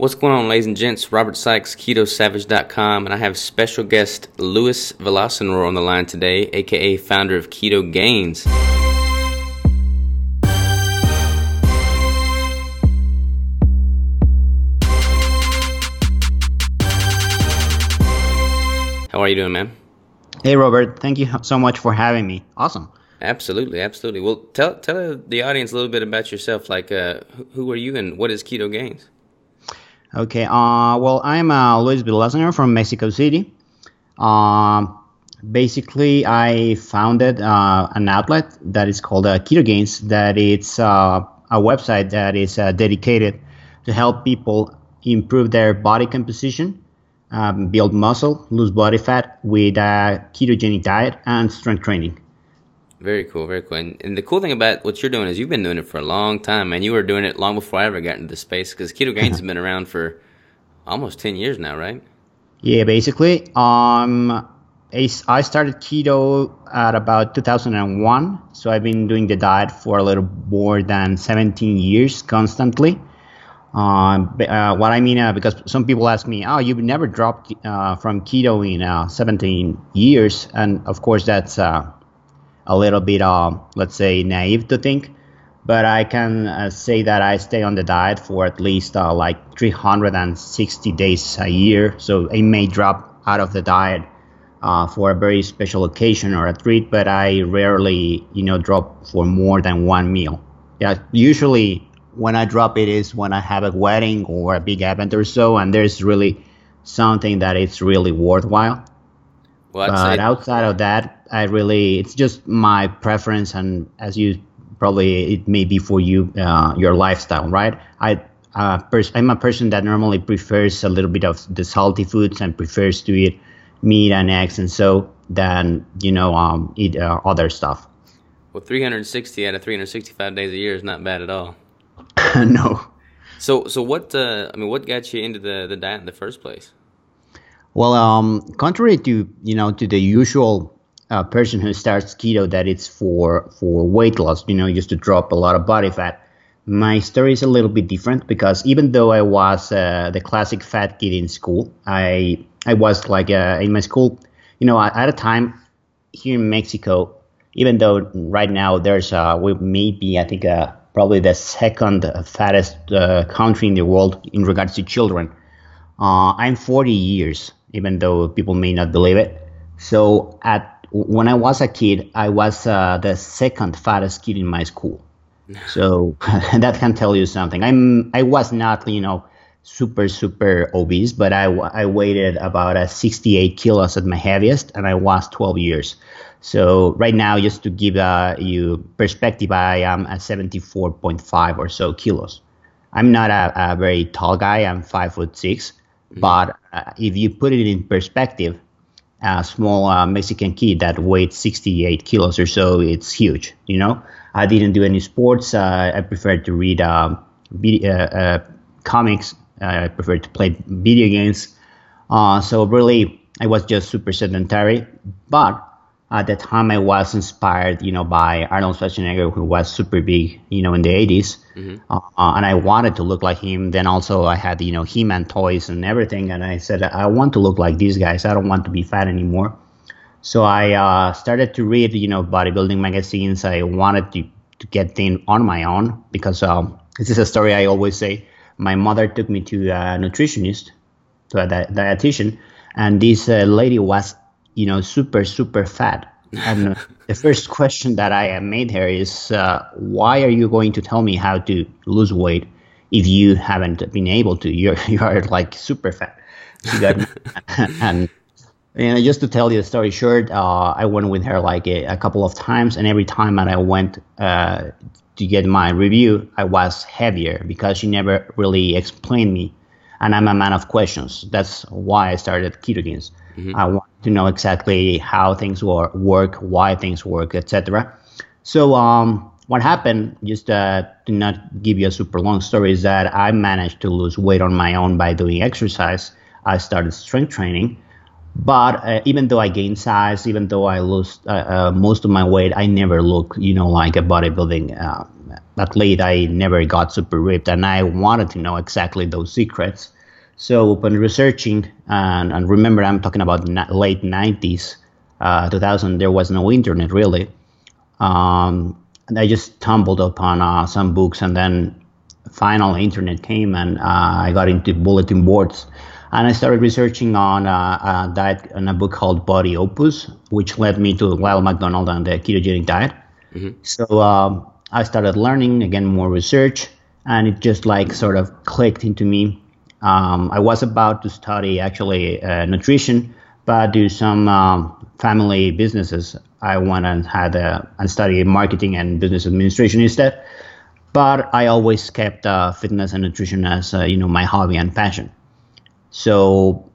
What's going on, ladies and gents? Robert Sykes, KetoSavage.com, and I have special guest Luis Villasenor on the line today, aka founder of Keto Gains. How are you doing, man? Hey, Robert. Thank you so much for having me. Awesome. Absolutely, absolutely. Well, tell tell the audience a little bit about yourself. Like, uh, who are you, and what is Keto Gains? Okay. Uh, well, I'm uh, Luis Villasenor from Mexico City. Um, basically, I founded uh, an outlet that is called uh, Keto Gains. That it's uh, a website that is uh, dedicated to help people improve their body composition, um, build muscle, lose body fat with a ketogenic diet and strength training. Very cool, very cool. And, and, the cool thing about what you're doing is you've been doing it for a long time, and you were doing it long before I ever got into the space because Keto Gains has been around for almost 10 years now, right? Yeah, basically. Um, I started keto at about 2001, so I've been doing the diet for a little more than 17 years constantly. Um, uh, what I mean, uh, because some people ask me, "Oh, you've never dropped uh, from keto in uh, 17 years," and of course, that's uh, a little bit, uh, let's say, naive to think. But I can uh, say that I stay on the diet for at least uh, like 360 days a year. So I may drop out of the diet uh, for a very special occasion or a treat, but I rarely, you know, drop for more than one meal. Yeah, usually when I drop it is when I have a wedding or a big event or so, and there's really something that is really worthwhile. Well, but outside of that, I really it's just my preference, and as you probably it may be for you uh, your lifestyle, right? I uh, pers- I'm a person that normally prefers a little bit of the salty foods and prefers to eat meat and eggs and so than you know um, eat uh, other stuff. Well, 360 out of 365 days a year is not bad at all. no. So so what uh, I mean, what got you into the the diet in the first place? Well, um, contrary to you know to the usual uh, person who starts keto that it's for for weight loss, you know, just to drop a lot of body fat. My story is a little bit different because even though I was uh, the classic fat kid in school, I I was like uh, in my school, you know, at a time here in Mexico, even though right now there's uh, we may be I think uh, probably the second fattest uh, country in the world in regards to children. Uh, I'm 40 years even though people may not believe it. So at when I was a kid, I was uh, the second fattest kid in my school. So that can tell you something. I'm I was not you know super super obese, but I I weighed about a 68 kilos at my heaviest, and I was 12 years. So right now, just to give uh, you perspective, I am at 74.5 or so kilos. I'm not a, a very tall guy. I'm five foot six, Mm-hmm. But uh, if you put it in perspective, a small uh, Mexican kid that weighed 68 kilos or so, it's huge. You know, I didn't do any sports. Uh, I preferred to read um, video, uh, uh, comics. I preferred to play video games. Uh, so really, I was just super sedentary. But at the time I was inspired, you know, by Arnold Schwarzenegger, who was super big, you know, in the 80s. Mm-hmm. Uh, and I wanted to look like him. Then also I had, you know, He-Man toys and everything. And I said, I want to look like these guys. I don't want to be fat anymore. So I uh, started to read, you know, bodybuilding magazines. I wanted to, to get thin on my own because um, this is a story I always say. My mother took me to a nutritionist, to a di- dietitian, and this uh, lady was you know, super, super fat. And the first question that I made her is, uh, why are you going to tell me how to lose weight if you haven't been able to? You're, you are like super fat. Got, and you just to tell you the story short, uh, I went with her like a, a, couple of times, and every time that I went uh, to get my review, I was heavier because she never really explained me. And I'm a man of questions. That's why I started Ketogains. Mm-hmm. I want to know exactly how things work, why things work, etc. So um, what happened, just uh, to not give you a super long story, is that I managed to lose weight on my own by doing exercise. I started strength training. But uh, even though I gained size, even though I lost uh, uh most of my weight, I never looked, you know, like a bodybuilding uh, athlete, I never got super ripped, and I wanted to know exactly those secrets. So when researching, and, and remember, I'm talking about late 90s, uh, 2000, there was no internet really. Um, and I just stumbled upon uh, some books, and then finally internet came, and uh, I got into bulletin boards and I started researching on uh, a diet on a book called Body Opus, which led me to Lyle McDonald and the ketogenic diet. Mm-hmm. So um, I started learning again more research, and it just like sort of clicked into me. Um, I was about to study actually uh, nutrition, but do some um, family businesses. I went and had a, and studied marketing and business administration instead. But I always kept uh, fitness and nutrition as uh, you know my hobby and passion. So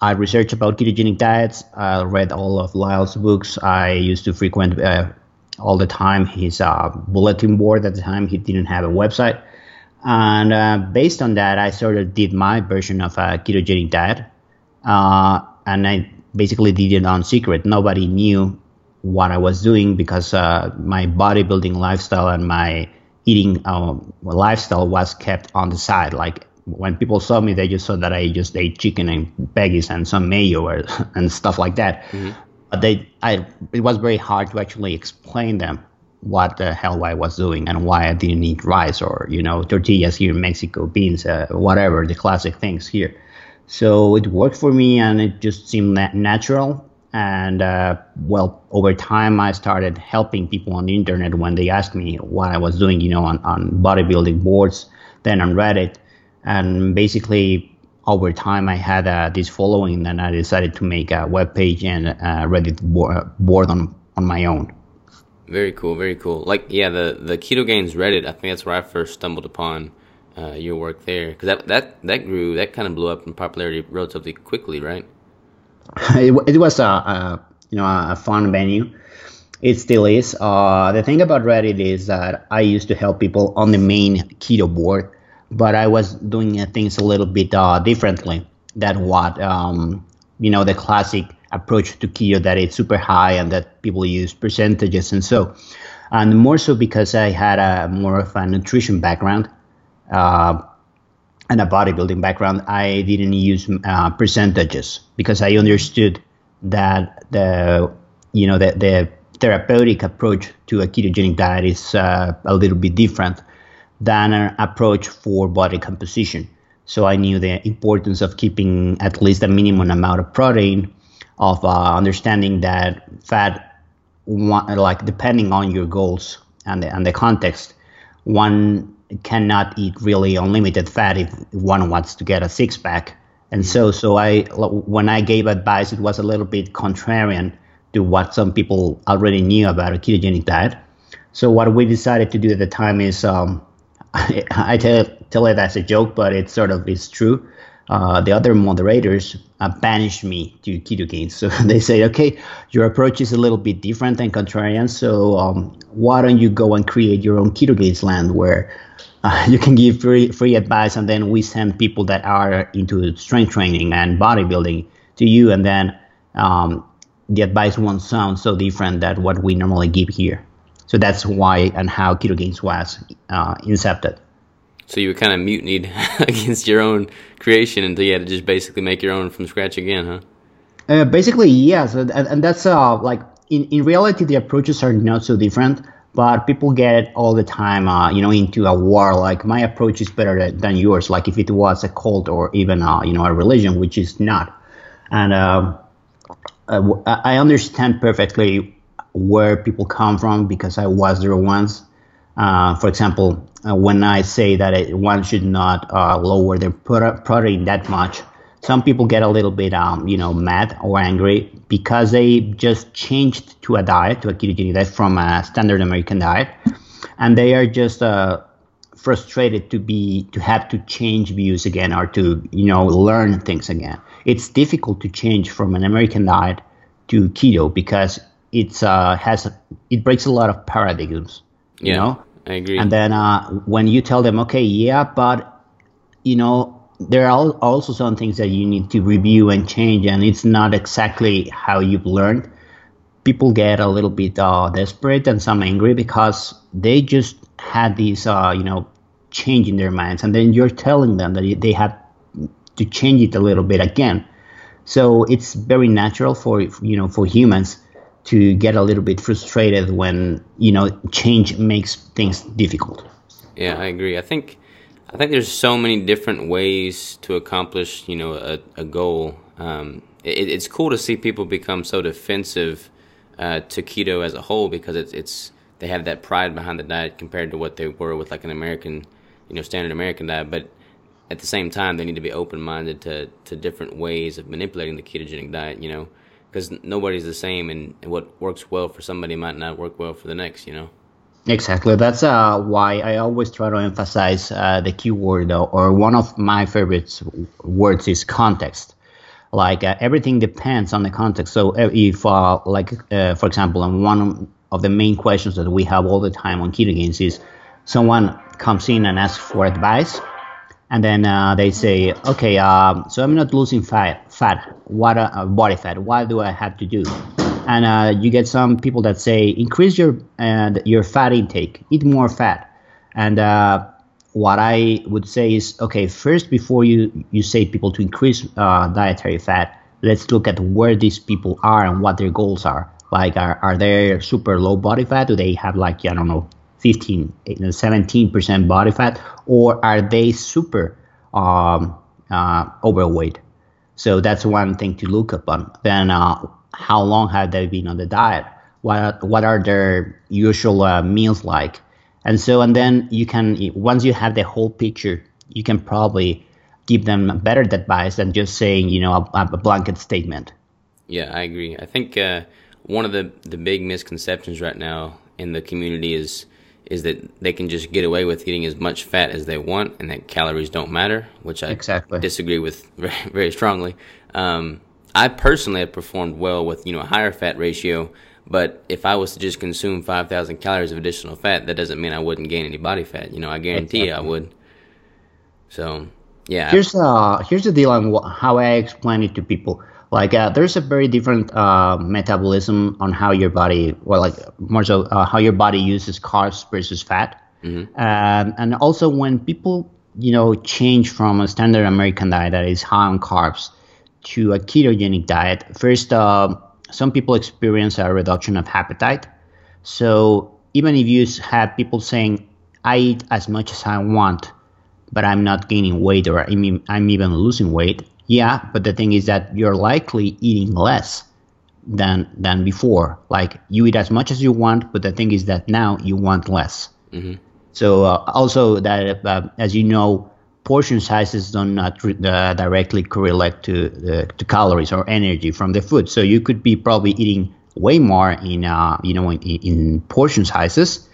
I researched about ketogenic diets. I read all of Lyle's books. I used to frequent uh, all the time his uh, bulletin board at the time. He didn't have a website. And uh, based on that, I sort of did my version of a ketogenic diet. Uh, and I basically did it on secret. Nobody knew what I was doing because uh, my bodybuilding lifestyle and my eating um, lifestyle was kept on the side. Like when people saw me, they just saw that I just ate chicken and veggies and some mayo or, and stuff like that. Mm-hmm. But they, I, it was very hard to actually explain them what the hell I was doing and why I didn't eat rice or you know tortillas here in Mexico, beans, uh, whatever the classic things here. So it worked for me and it just seemed natural. And uh, well, over time, I started helping people on the internet when they asked me what I was doing, you know, on, on bodybuilding boards, then on Reddit and basically over time I had uh, this following and I decided to make a web page and a Reddit board on on my own. Very cool, very cool. Like yeah, the the Ketogains Reddit. I think that's where I first stumbled upon uh, your work there because that that that grew that kind of blew up in popularity relatively quickly, right? It, it was a, a, you know a fun venue. It still is. Uh, the thing about Reddit is that I used to help people on the main keto board but I was doing things a little bit uh, differently than what um, you know the classic approach to keto that it's super high and that people use percentages and so and more so because I had a more of a nutrition background uh, and a bodybuilding background I didn't use uh, percentages because I understood that the you know the, the therapeutic approach to a ketogenic diet is uh, a little bit different than an approach for body composition. So I knew the importance of keeping at least a minimum amount of protein, of uh, understanding that fat, one, like depending on your goals and the, and the context, one cannot eat really unlimited fat if one wants to get a six pack. And so, so I when I gave advice, it was a little bit contrarian to what some people already knew about a ketogenic diet. So what we decided to do at the time is um, I, I tell, tell it as a joke, but it sort of is true. Uh, the other moderators uh, banished me to keto Ketogains. So they say, okay, your approach is a little bit different and contrarian. So um, why don't you go and create your own keto Ketogains land where uh, you can give free, free advice and then we send people that are into strength training and bodybuilding to you. And then um, the advice won't sound so different than what we normally give here. So that's why and how keto Ketogains was uh, incepted. So you were kind of mutinied against your own creation until you had to just basically make your own from scratch again, huh? Uh, basically, yes, and, and that's uh, like in, in reality the approaches are not so different, but people get it all the time, uh, you know, into a war. Like my approach is better than yours. Like if it was a cult or even uh, you know a religion, which is not. And uh I understand perfectly where people come from because I was there once. Uh, for example, uh, when I say that it, one should not uh, lower their protein that much, some people get a little bit, um, you know, mad or angry because they just changed to a diet, to a ketogenic diet from a standard American diet, and they are just uh, frustrated to be to have to change views again or to you know learn things again. It's difficult to change from an American diet to keto because it's uh, has it breaks a lot of paradigms. You yeah, know, I agree. And then uh, when you tell them, okay, yeah, but you know, there are also some things that you need to review and change, and it's not exactly how you've learned. People get a little bit uh, desperate and some angry because they just had these, uh, you know, change in their minds, and then you're telling them that they have to change it a little bit again. So it's very natural for you know for humans to get a little bit frustrated when you know change makes things difficult. Yeah, I agree. I think I think there's so many different ways to accomplish you know a, a goal. Um, it, it's cool to see people become so defensive uh, to keto as a whole because it's it's they have that pride behind the diet compared to what they were with like an American you know standard American diet, but at the same time they need to be open minded to to different ways of manipulating the ketogenic diet. You know because nobody's the same, and what works well for somebody might not work well for the next. You know. Exactly. That's uh, why I always try to emphasize uh, the keyword, uh, or one of my favorite words is context. Like uh, everything depends on the context. So uh, if, uh, like, for example, on one of the main questions that we have all the time on Ketogains is someone comes in and asks for advice, and then uh, they say, okay, uh, so I'm not losing fat, fat, what uh, body fat. What do I have to do? And uh, you get some people that say, increase your uh, your fat intake, eat more fat. And uh, what I would say is, okay, first before you you say people to increase dietary fat, let's look at where these people are and what their goals are. Like, are, are they super low body fat? Do they have like I don't know 15, 17% body fat, or are they super um, uh, overweight? So that's one thing to look upon. Then, uh, how long have they been on the diet? What what are their usual uh, meals like? And so, and then you can once you have the whole picture, you can probably give them better advice than just saying, you know, a, a blanket statement. Yeah, I agree. I think uh, one of the the big misconceptions right now in the community is is that they can just get away with eating as much fat as they want and that calories don't matter, which I exactly. disagree with very, very strongly. Um, I personally have performed well with you know a higher fat ratio, but if I was to just consume 5,000 calories of additional fat, that doesn't mean I wouldn't gain any body fat. You know, I guarantee exactly. I would. So, yeah. Here's uh here's the deal on how I explain it to people. Like uh, there's a very different uh, metabolism on how your body, well, like more so uh, how your body uses carbs versus fat, mm-hmm. um, and also when people, you know, change from a standard American diet that is high on carbs to a ketogenic diet. First, uh, some people experience a reduction of appetite. So even if you have people saying, "I eat as much as I want," but I'm not gaining weight or I'm, I'm even losing weight, yeah, but the thing is that you're likely eating less than than before. Like you eat as much as you want, but the thing is that now you want less. Mm-hmm. So uh, also that uh, as you know, portion sizes do not uh, directly correlate to uh, to calories or energy from the food. So you could be probably eating way more in uh, you know in, in portion sizes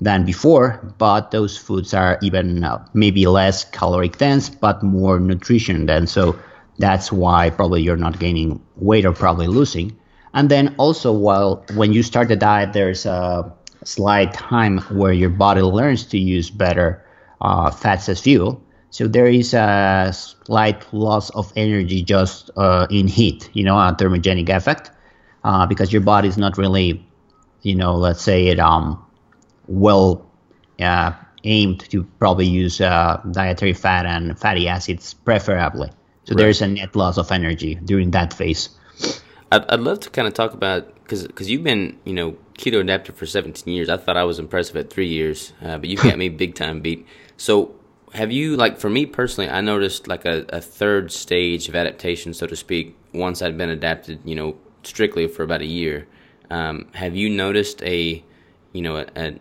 than before, but those foods are even uh, maybe less caloric dense, but more nutrition dense. So that's why probably you're not gaining weight or probably losing. And then also, while when you start the diet, there's a slight time where your body learns to use better uh, fats as fuel. So there is a slight loss of energy just uh, in heat, you know, a thermogenic effect, uh, because your body is not really, you know, let's say it um well uh, aimed to probably use uh, dietary fat and fatty acids preferably. So right. there's a net loss of energy during that phase. I'd, I'd love to kind of talk about because because you've been you know keto adapted for 17 years. I thought I was impressive at three years, uh, but you've got me big time beat. So have you like for me personally? I noticed like a, a third stage of adaptation, so to speak, once I'd been adapted, you know, strictly for about a year. Um, have you noticed a you know a, a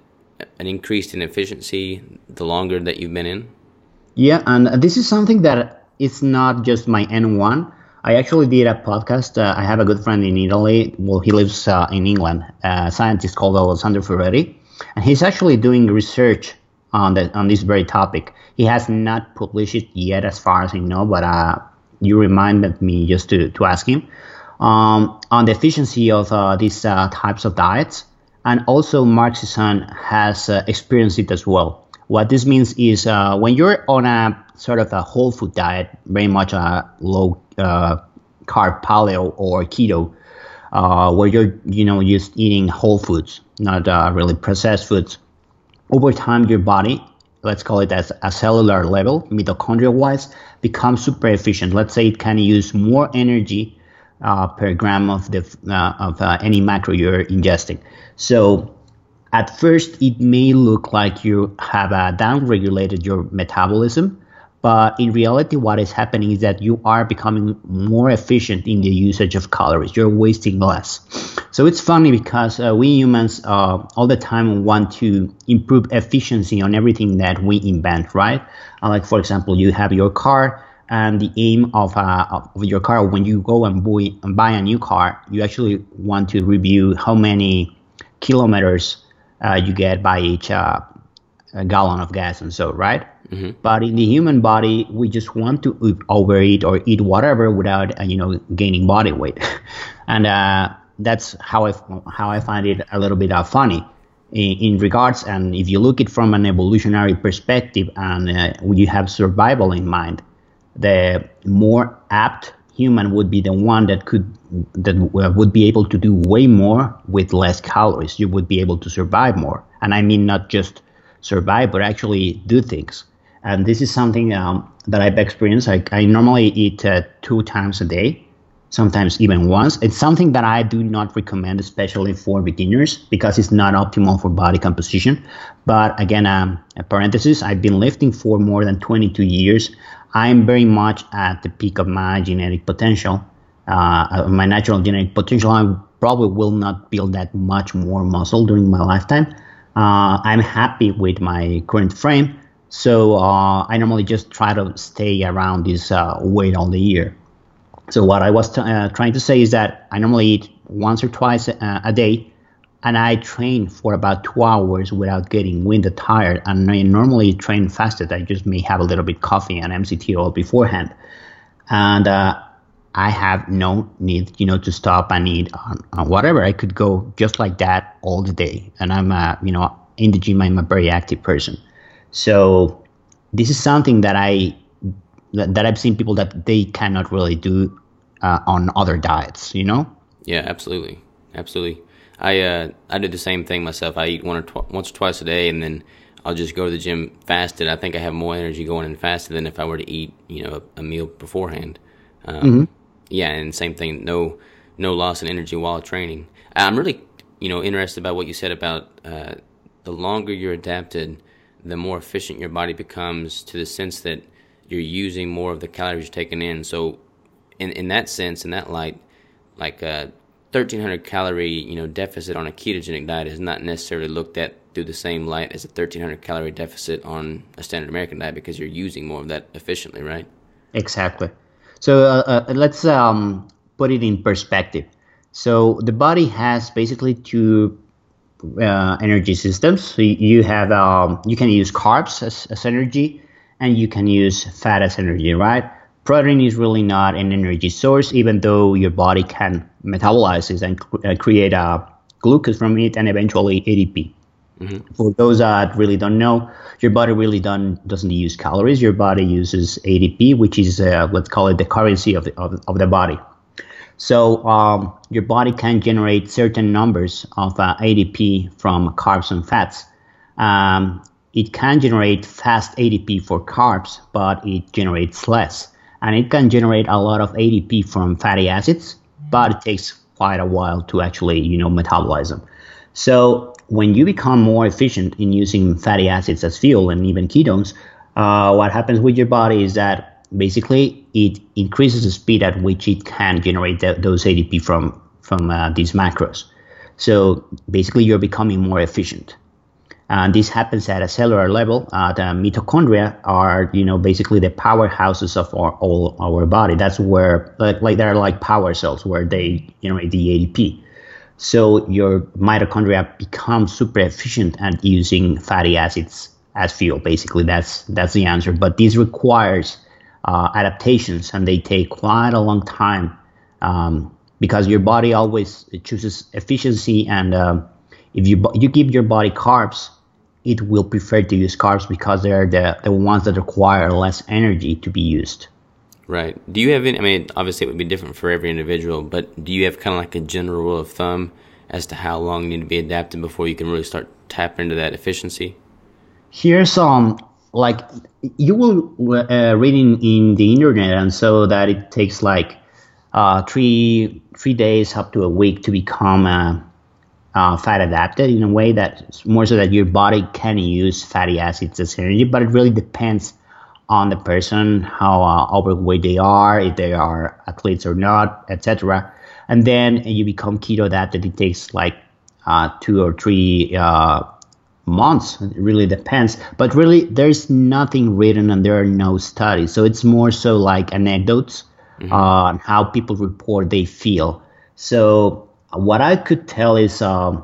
an increase in efficiency the longer that you've been in? Yeah, and this is something that it's not just my N1. I actually did a podcast. Uh, I have a good friend in Italy. Well, he lives uh, in England. a scientist called Alessandro Ferreri, and he's actually doing research on that on this very topic. He has not published it yet, as far as I know, but uh, you reminded me just to to ask him um, on the efficiency of uh, these uh, types of diets and also Mark Sisson has uh, experienced it as well. What this means is uh, when you're on a sort of a whole food diet, very much a low uh, carb paleo or keto, uh, where you're you know just eating whole foods, not uh, really processed foods. over time your body let's call it as a cellular level mitochondria wise becomes super efficient let's say it can use more energy uh, per gram of the uh, of uh, any macro you're ingesting so at first it may look like you have uh, downregulated your metabolism but in reality, what is happening is that you are becoming more efficient in the usage of calories. You're wasting less. So it's funny because uh, we humans uh, all the time want to improve efficiency on everything that we invent, right? Like, for example, you have your car, and the aim of, uh, of your car, when you go and buy, and buy a new car, you actually want to review how many kilometers uh, you get by each uh, gallon of gas and so, right? Mm-hmm. But in the human body, we just want to overeat or eat whatever without, uh, you know, gaining body weight, and uh, that's how I how I find it a little bit uh, funny in, in, regards. And if you look it from an evolutionary perspective, and uh, you have survival in mind, the more apt human would be the one that could that would be able to do way more with less calories. You would be able to survive more, and I mean not just survive, but actually do things. And this is something um, that I've experienced. I, I normally eat uh, two times a day, sometimes even once. It's something that I do not recommend, especially for beginners, because it's not optimal for body composition. But again, um, a parenthesis, I've been lifting for more than 22 years. I'm very much at the peak of my genetic potential, uh, my natural genetic potential. I probably will not build that much more muscle during my lifetime. Uh, I'm happy with my current frame so uh, I normally just try to stay around this uh, weight all the year. So what I was t- uh, trying to say is that I normally eat once or twice a, a, day, and I train for about two hours without getting winded tired. And I normally train fasted. I just may have a little bit coffee and MCT oil beforehand, and uh, I have no need, you know, to stop and eat on, on, whatever. I could go just like that all the day, and I'm, uh, you know, in the gym. I'm a very active person. So this is something that I that, that I've seen people that they cannot really do uh, on other diets. You know? Yeah, absolutely, absolutely. I uh, I do the same thing myself. I eat one or tw- once or twice a day, and then I'll just go to the gym fasted. I think I have more energy going in fasted than if I were to eat, you know, a, a meal beforehand. Um, mm-hmm. Yeah, and same thing. No, no loss in energy while training. I'm really, you know, interested about what you said about uh, the longer you're adapted, the more efficient your body becomes to the sense that you're using more of the calories you're taking in. So, in in that sense, in that light, like a 1300 calorie you know deficit on a ketogenic diet is not necessarily looked at through the same light as a 1300 calorie deficit on a standard American diet because you're using more of that efficiently, right? Exactly. So uh, uh, let's um, put it in perspective. So the body has basically two uh, energy systems. So you have um, you can use carbs as, as energy, and you can use fat as energy, right? Protein is really not an energy source, even though your body can metabolize it and uh, create a uh, glucose from it and eventually ADP. Mm-hmm. For those that really don't know, your body really don't, doesn't use calories. Your body uses ADP, which is uh, let's call it the currency of the, of, of the body. So um, your body can generate certain numbers of uh, ADP from carbs and fats. Um, it can generate fast ADP for carbs, but it generates less. And it can generate a lot of ADP from fatty acids, but it takes quite a while to actually, you know, metabolize them. So when you become more efficient in using fatty acids as fuel and even ketones, uh, what happens with your body is that basically it increases the speed at which it can generate those ADP from from uh, these macros. So basically, you're becoming more efficient. And this happens at a cellular level. Uh, the mitochondria are, you know, basically the powerhouses of our, all our body. That's where, like, like they're like power cells where they generate the ADP. So your mitochondria become super efficient at using fatty acids as fuel. Basically, that's that's the answer. But this requires uh, adaptations, and they take quite a long time um, because your body always chooses efficiency. And uh, if you you give your body carbs, it will prefer to use carbs because they're the the ones that require less energy to be used. Right. Do you have any? I mean, obviously it would be different for every individual, but do you have kind of like a general rule of thumb as to how long you need to be adapted before you can really start tapping into that efficiency? Here's some like you will uh, read in, in the internet and so that it takes like uh, three three days up to a week to become uh, uh, fat adapted in a way that more so that your body can use fatty acids as energy, but it really depends on the person, how uh, overweight they are, if they are athletes or not, etc. And then you become keto adapted. It takes like uh, two or three uh, months. It really depends. But really, there's nothing written and there are no studies. So it's more so like anecdotes mm-hmm. on how people report they feel. So what I could tell is uh,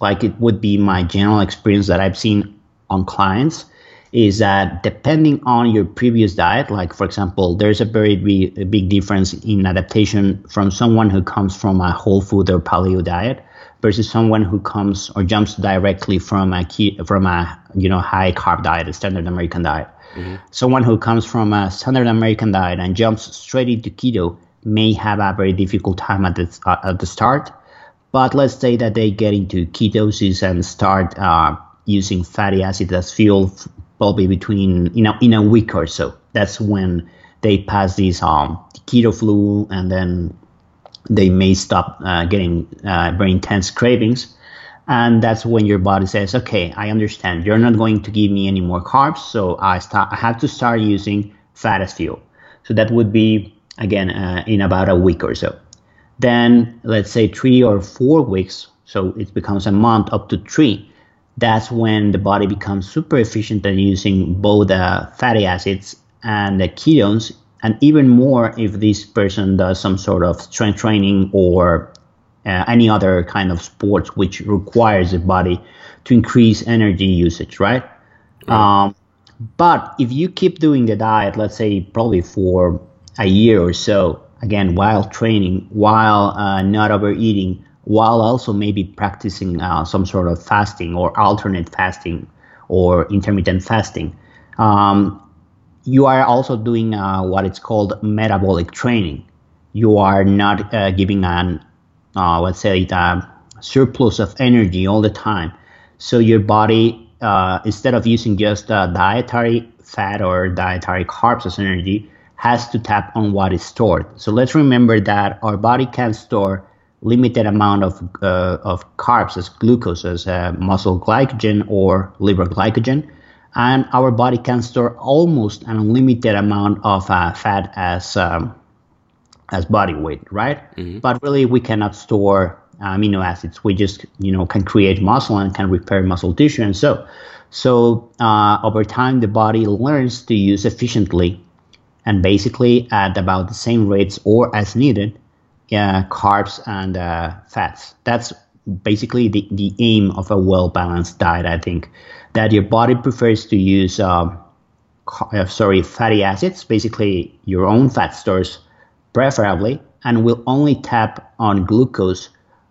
like it would be my general experience that I've seen on clients is that depending on your previous diet, like for example, there's a very big, big difference in adaptation from someone who comes from a whole food or paleo diet versus someone who comes or jumps directly from a key, from a you know high carb diet, a standard American diet. Mm-hmm. Someone who comes from a standard American diet and jumps straight into keto may have a very difficult time at the uh, at the start. But let's say that they get into ketosis and start uh, using fatty acid as fuel, probably between you know in a week or so. That's when they pass this um, keto flu and then they may stop uh, getting uh, very intense cravings. And that's when your body says, okay, I understand. You're not going to give me any more carbs, so I, start, I have to start using fat as fuel. So that would be, again, uh, in about a week or so. Then, let's say three or four weeks, so it becomes a month up to three. That's when the body becomes super efficient at using both the fatty acids and the ketones and even more if this person does some sort of strength training or uh, any other kind of sports which requires the body to increase energy usage, right? right. Um, but if you keep doing the diet, let's say probably for a year or so, again, while training, while uh, not overeating, while also maybe practicing uh, some sort of fasting or alternate fasting or intermittent fasting, um, you are also doing uh, what it's called metabolic training. You are not uh, giving an, uh, let's say, a surplus of energy all the time. So your body, uh, instead of using just uh, dietary fat or dietary carbs as energy, has to tap on what is stored. So let's remember that our body can store limited amount of uh, of carbs as glucose, as muscle glycogen or liver glycogen and our body can store almost an unlimited amount of uh, fat as um, as body weight, right? Mm-hmm. But really, we cannot store amino acids. We just you know can create muscle and can repair muscle tissue, and so so uh, over time, the body learns to use efficiently and basically at about the same rates or as needed uh, carbs and uh, fats. That's basically the, the aim of a well balanced diet, I think that your body prefers to use um, uh, sorry fatty acids, basically your own fat stores, preferably, and will only tap on glucose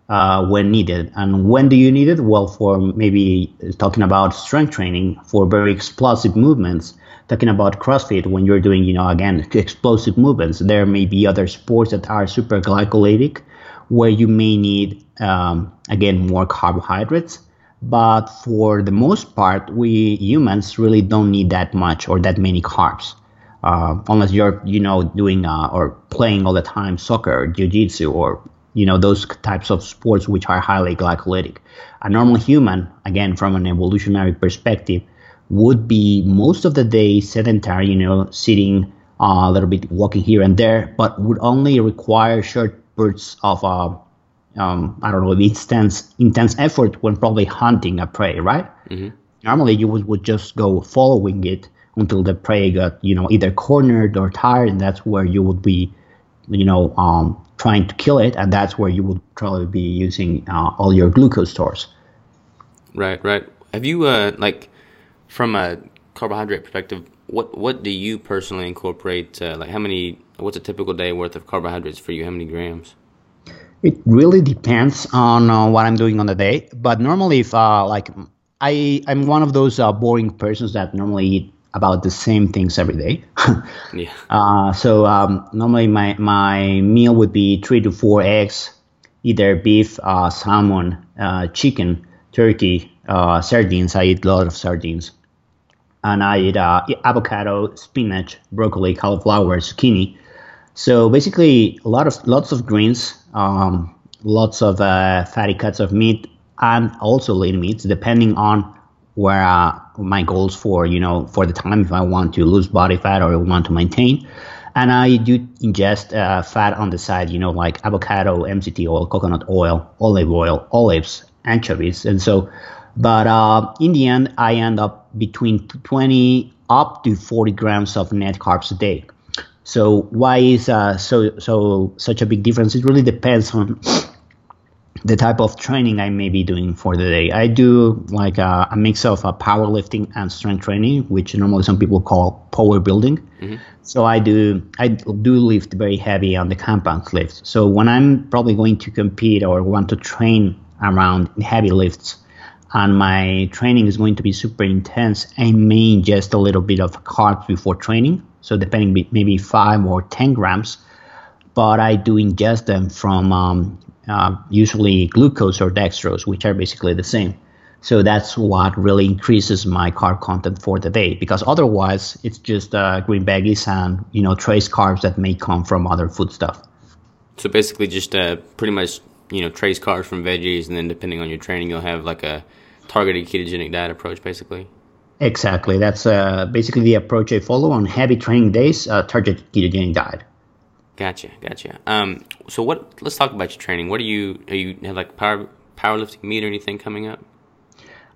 uh, when needed. And when do you need it? Well, for maybe talking about strength training for very explosive movements. Talking about CrossFit, when you're doing, you know, again, explosive movements, there may be other sports that are super glycolytic, where you may need, um, again, more carbohydrates but for the most part, we humans really don't need that much or that many carbs. Uh, unless you're, you know, doing uh, or playing all the time soccer, jiu-jitsu, or you know those types of sports which are highly glycolytic. A normal human, again from an evolutionary perspective, would be most of the day sedentary, you know, sitting uh, a little bit, walking here and there, but would only require short bursts of uh, um, I don't know, intense intense effort when probably hunting a prey, right? Mm-hmm. Normally, you would, would just go following it until the prey got you know either cornered or tired, and that's where you would be, you know, um, trying to kill it, and that's where you would probably be using uh, all your glucose stores. Right, right. Have you uh, like from a carbohydrate perspective? What what do you personally incorporate? Uh, like how many? What's a typical day worth of carbohydrates for you? How many grams? It really depends on uh, what I'm doing on the day. But normally, if uh, like I I'm one of those uh, boring persons that normally eat about the same things every day. yeah. Uh, so um, normally my my meal would be three to four eggs, either beef, uh, salmon, uh, chicken, turkey, sardines. I eat a lot of sardines. And I eat uh, avocado, spinach, broccoli, cauliflower, zucchini. So basically, a lot of lots of greens, um, lots of uh, fatty cuts of meat, and also lean meats, depending on where uh, my goals for you know for the time if I want to lose body fat or want to maintain. And I do ingest uh, fat on the side, you know, like avocado, MCT oil, coconut oil, olive oil, olives, anchovies, and so. But uh, in the end, I end up between 20 up to 40 grams of net carbs a day. So why is uh, so so such a big difference? It really depends on the type of training I may be doing for the day. I do like a, a mix of uh, powerlifting and strength training, which normally some people call power building. Mm-hmm. So I do I do lift very heavy on the compound lifts. So when I'm probably going to compete or want to train around heavy lifts, and my training is going to be super intense, I may ingest a little bit of carbs before training. So depending maybe five or ten grams, but I do ingest them from um, uh, usually glucose or dextrose, which are basically the same. So that's what really increases my carb content for the day because otherwise it's just uh, green veggies and you know trace carbs that may come from other food stuff. So basically, just uh, pretty much you know trace carbs from veggies, and then depending on your training, you'll have like a targeted ketogenic diet approach, basically. Exactly. That's uh, basically the approach I follow on heavy training days. Uh, targeted ketogenic diet. Gotcha, gotcha. Um, so what? Let's talk about your training. What do you? Are you have like power powerlifting meet or anything coming up?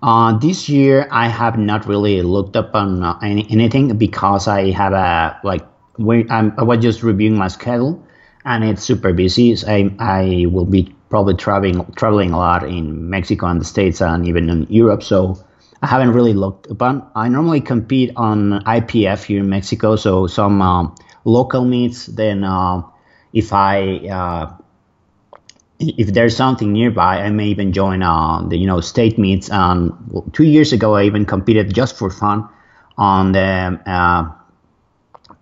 Uh, this year I have not really looked up on uh, any, anything because I have a like when I'm, I was just reviewing my schedule and it's super busy. So I I will be probably traveling traveling a lot in Mexico and the States and even in Europe. So I haven't really looked upon. I normally compete on IPF here in Mexico, so some um, local meets, then uh, if I uh, if there's something nearby, I may even join uh, the you know state meets. Um, two years ago, I even competed just for fun on the uh,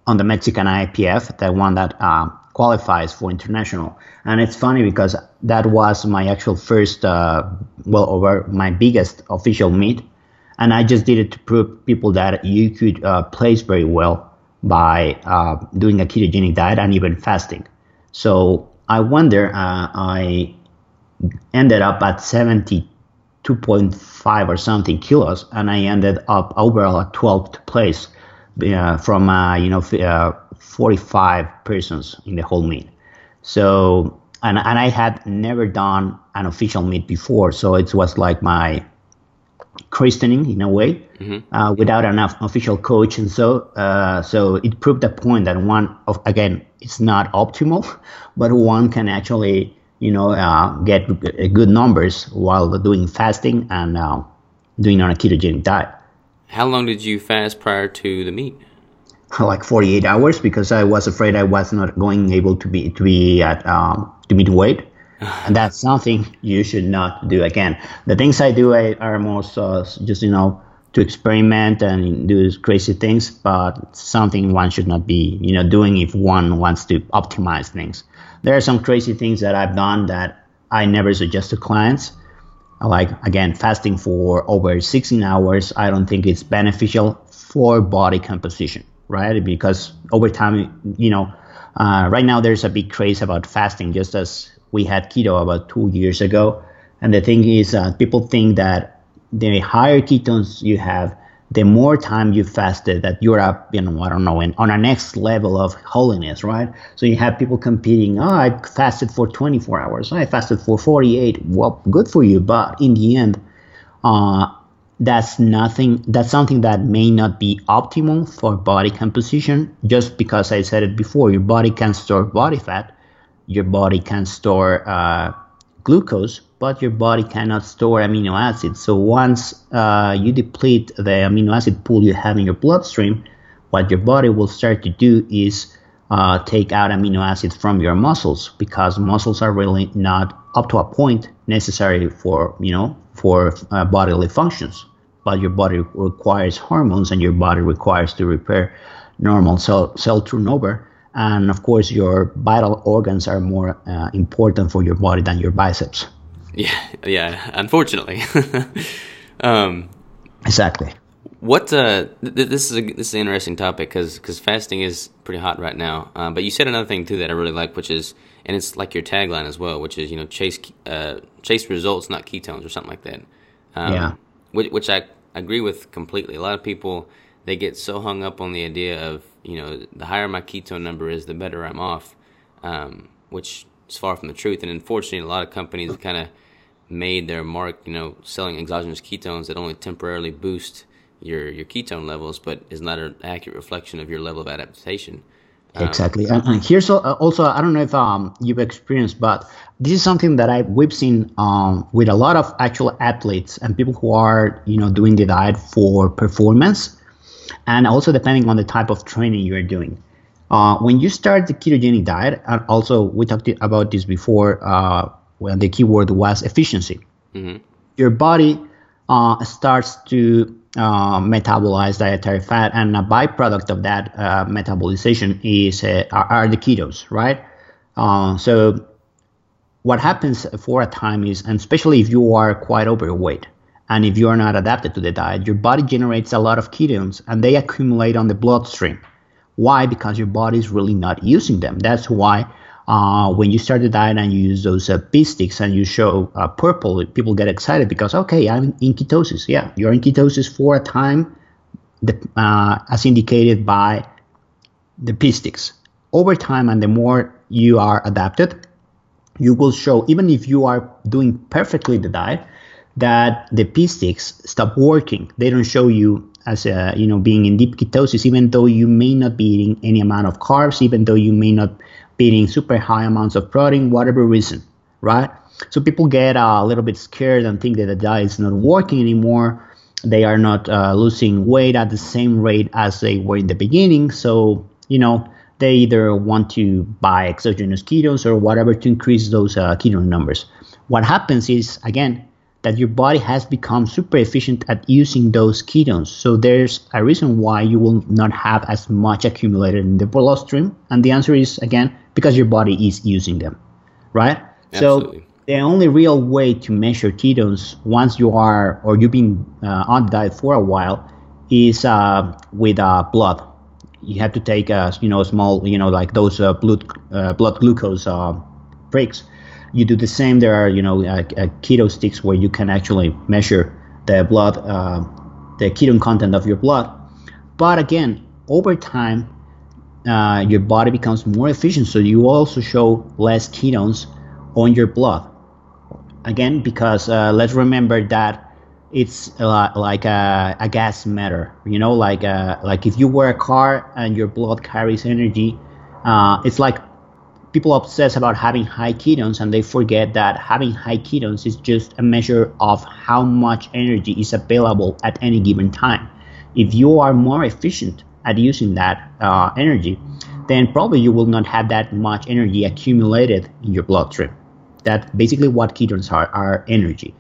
on the Mexican IPF, the one that uh, qualifies for international. And it's funny because that was my actual first, uh, well, over my biggest official meet, and I just did it to prove people that you could uh, place very well by uh, doing a ketogenic diet and even fasting. So I wonder, uh, I ended up at 72.5 or something kilos, and I ended up overall at 12th place uh, from, uh, you know, 45 persons in the whole meet. So, and, and I had never done an official meet before, so it was like my christening in a way mm-hmm. uh, without an official coach and so uh, so it proved the point that one of again it's not optimal but one can actually you know uh, get good numbers while doing fasting and uh, doing on a ketogenic diet how long did you fast prior to the meet like 48 hours because i was afraid i was not going able to be to be at um, to meet weight and that's something you should not do again. The things I do are most uh, just you know to experiment and do crazy things, but something one should not be you know doing if one wants to optimize things. There are some crazy things that I've done that I never suggest to clients. Like again, fasting for over 16 hours, I don't think it's beneficial for body composition, right? Because over time, you know, uh, right now there's a big craze about fasting, just as we had keto about two years ago. And the thing is, uh, people think that the higher ketones you have, the more time you fasted, that you're up, you know, I don't know, in, on a next level of holiness, right? So you have people competing. Oh, I fasted for 24 hours. I fasted for 48. Well, good for you, but in the end, uh, that's nothing. That's something that may not be optimal for body composition. Just because I said it before, your body can store body fat, your body can store uh, glucose, but your body cannot store amino acids. So once uh, you deplete the amino acid pool you have in your bloodstream, what your body will start to do is uh, take out amino acids from your muscles because muscles are really not up to a point necessary for you know for uh, bodily functions. But your body requires hormones, and your body requires to repair normal cell cell turnover and of course your vital organs are more uh, important for your body than your biceps yeah yeah unfortunately um, exactly What uh, th- this is a this is an interesting topic because because fasting is pretty hot right now. Uh, but you said another thing too that I really like, which is and it's like your tagline as well, which is you know chase uh, chase results, not ketones or something like that. Um, yeah. Which, which I agree with completely. A lot of people they get so hung up on the idea of you know the higher my ketone number is, the better I'm off, um, which is far from the truth. And unfortunately, a lot of companies kind of made their mark, you know, selling exogenous ketones that only temporarily boost your your ketone levels, but is not an accurate reflection of your level of adaptation. Um, exactly, and, and, here's also I don't know if um, you've experienced, but this is something that I we've seen um, with a lot of actual athletes and people who are you know doing the diet for performance, and also depending on the type of training you're doing. Uh, when you start the ketogenic diet, and also we talked about this before, uh, when the keyword was efficiency. Mm-hmm. Your body uh, starts to uh, metabolize dietary fat, and a byproduct of that uh, metabolization is uh, are, the ketones, right? Uh, so what happens for a time is, and especially if you are quite overweight, and if you are not adapted to the diet, your body generates a lot of ketones, and they accumulate on the bloodstream. Why? Because your body is really not using them. That's why uh, when you start the diet and you use those uh, pee sticks and you show uh, purple, people get excited because okay, I'm in ketosis. Yeah, you're in ketosis for a time, the, uh, as indicated by the pee sticks. Over time, and the more you are adapted, you will show even if you are doing perfectly the diet, that the P sticks stop working. They don't show you as a, you know being in deep ketosis, even though you may not be eating any amount of carbs, even though you may not eating super high amounts of protein, whatever reason, right? So people get uh, a little bit scared and think that the diet is not working anymore. They are not uh, losing weight at the same rate as they were in the beginning. So, you know, they either want to buy exogenous ketones or whatever to increase those uh, ketone numbers. What happens is, again, that your body has become super efficient at using those ketones. So there's a reason why you will not have as much accumulated in the bloodstream. And the answer is, again, because your body is using them, right? Absolutely. So the only real way to measure ketones once you are or you've been uh, on the diet for a while is uh, with uh, blood. You have to take a you know small you know like those uh, blood uh, blood glucose uh, pricks. You do the same. There are you know keto sticks where you can actually measure the blood the ketone content of your blood. But again, over time, uh, your body becomes more efficient. So you also show less ketones on your blood. Again, because uh, let's remember that it's like a, a, gas matter. You know, like uh, like if you were a car and your blood carries energy, uh, it's like people obsess about having high ketones and they forget that having high ketones is just a measure of how much energy is available at any given time. If you are more efficient at using that uh, energy, then probably you will not have that much energy accumulated in your bloodstream. That basically what ketones are are energy.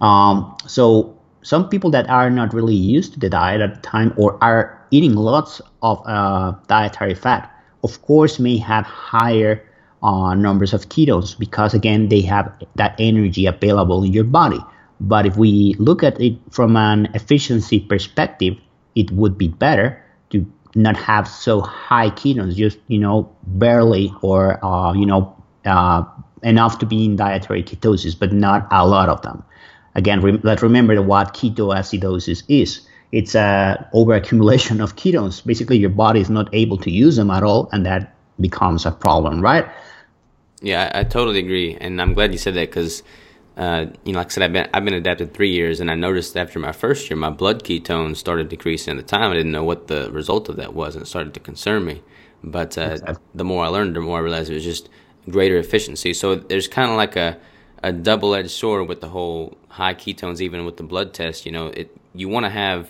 Um, so some people that are not really used to the diet at the time or are eating lots of uh, dietary fat, of course, may have higher uh, numbers of ketones because again they have that energy available in your body. But if we look at it from an efficiency perspective, it would be better to not have so high ketones, just you know barely or uh, you know uh, enough to be in dietary ketosis, but not a lot of them. Again, re- let's remember what ketoacidosis is. It's a overaccumulation of ketones. Basically, your body is not able to use them at all, and that becomes a problem, right? Yeah, I, I totally agree, and I'm glad you said that because uh, you know, like I said, I've been I've been adapted three years, and I noticed after my first year, my blood ketones started decreasing. At the time, I didn't know what the result of that was, and it started to concern me. But uh, exactly. the more I learned, the more I realized it was just greater efficiency. So there's kind of like a a double edged sword with the whole high ketones, even with the blood test. You know, it you want to have,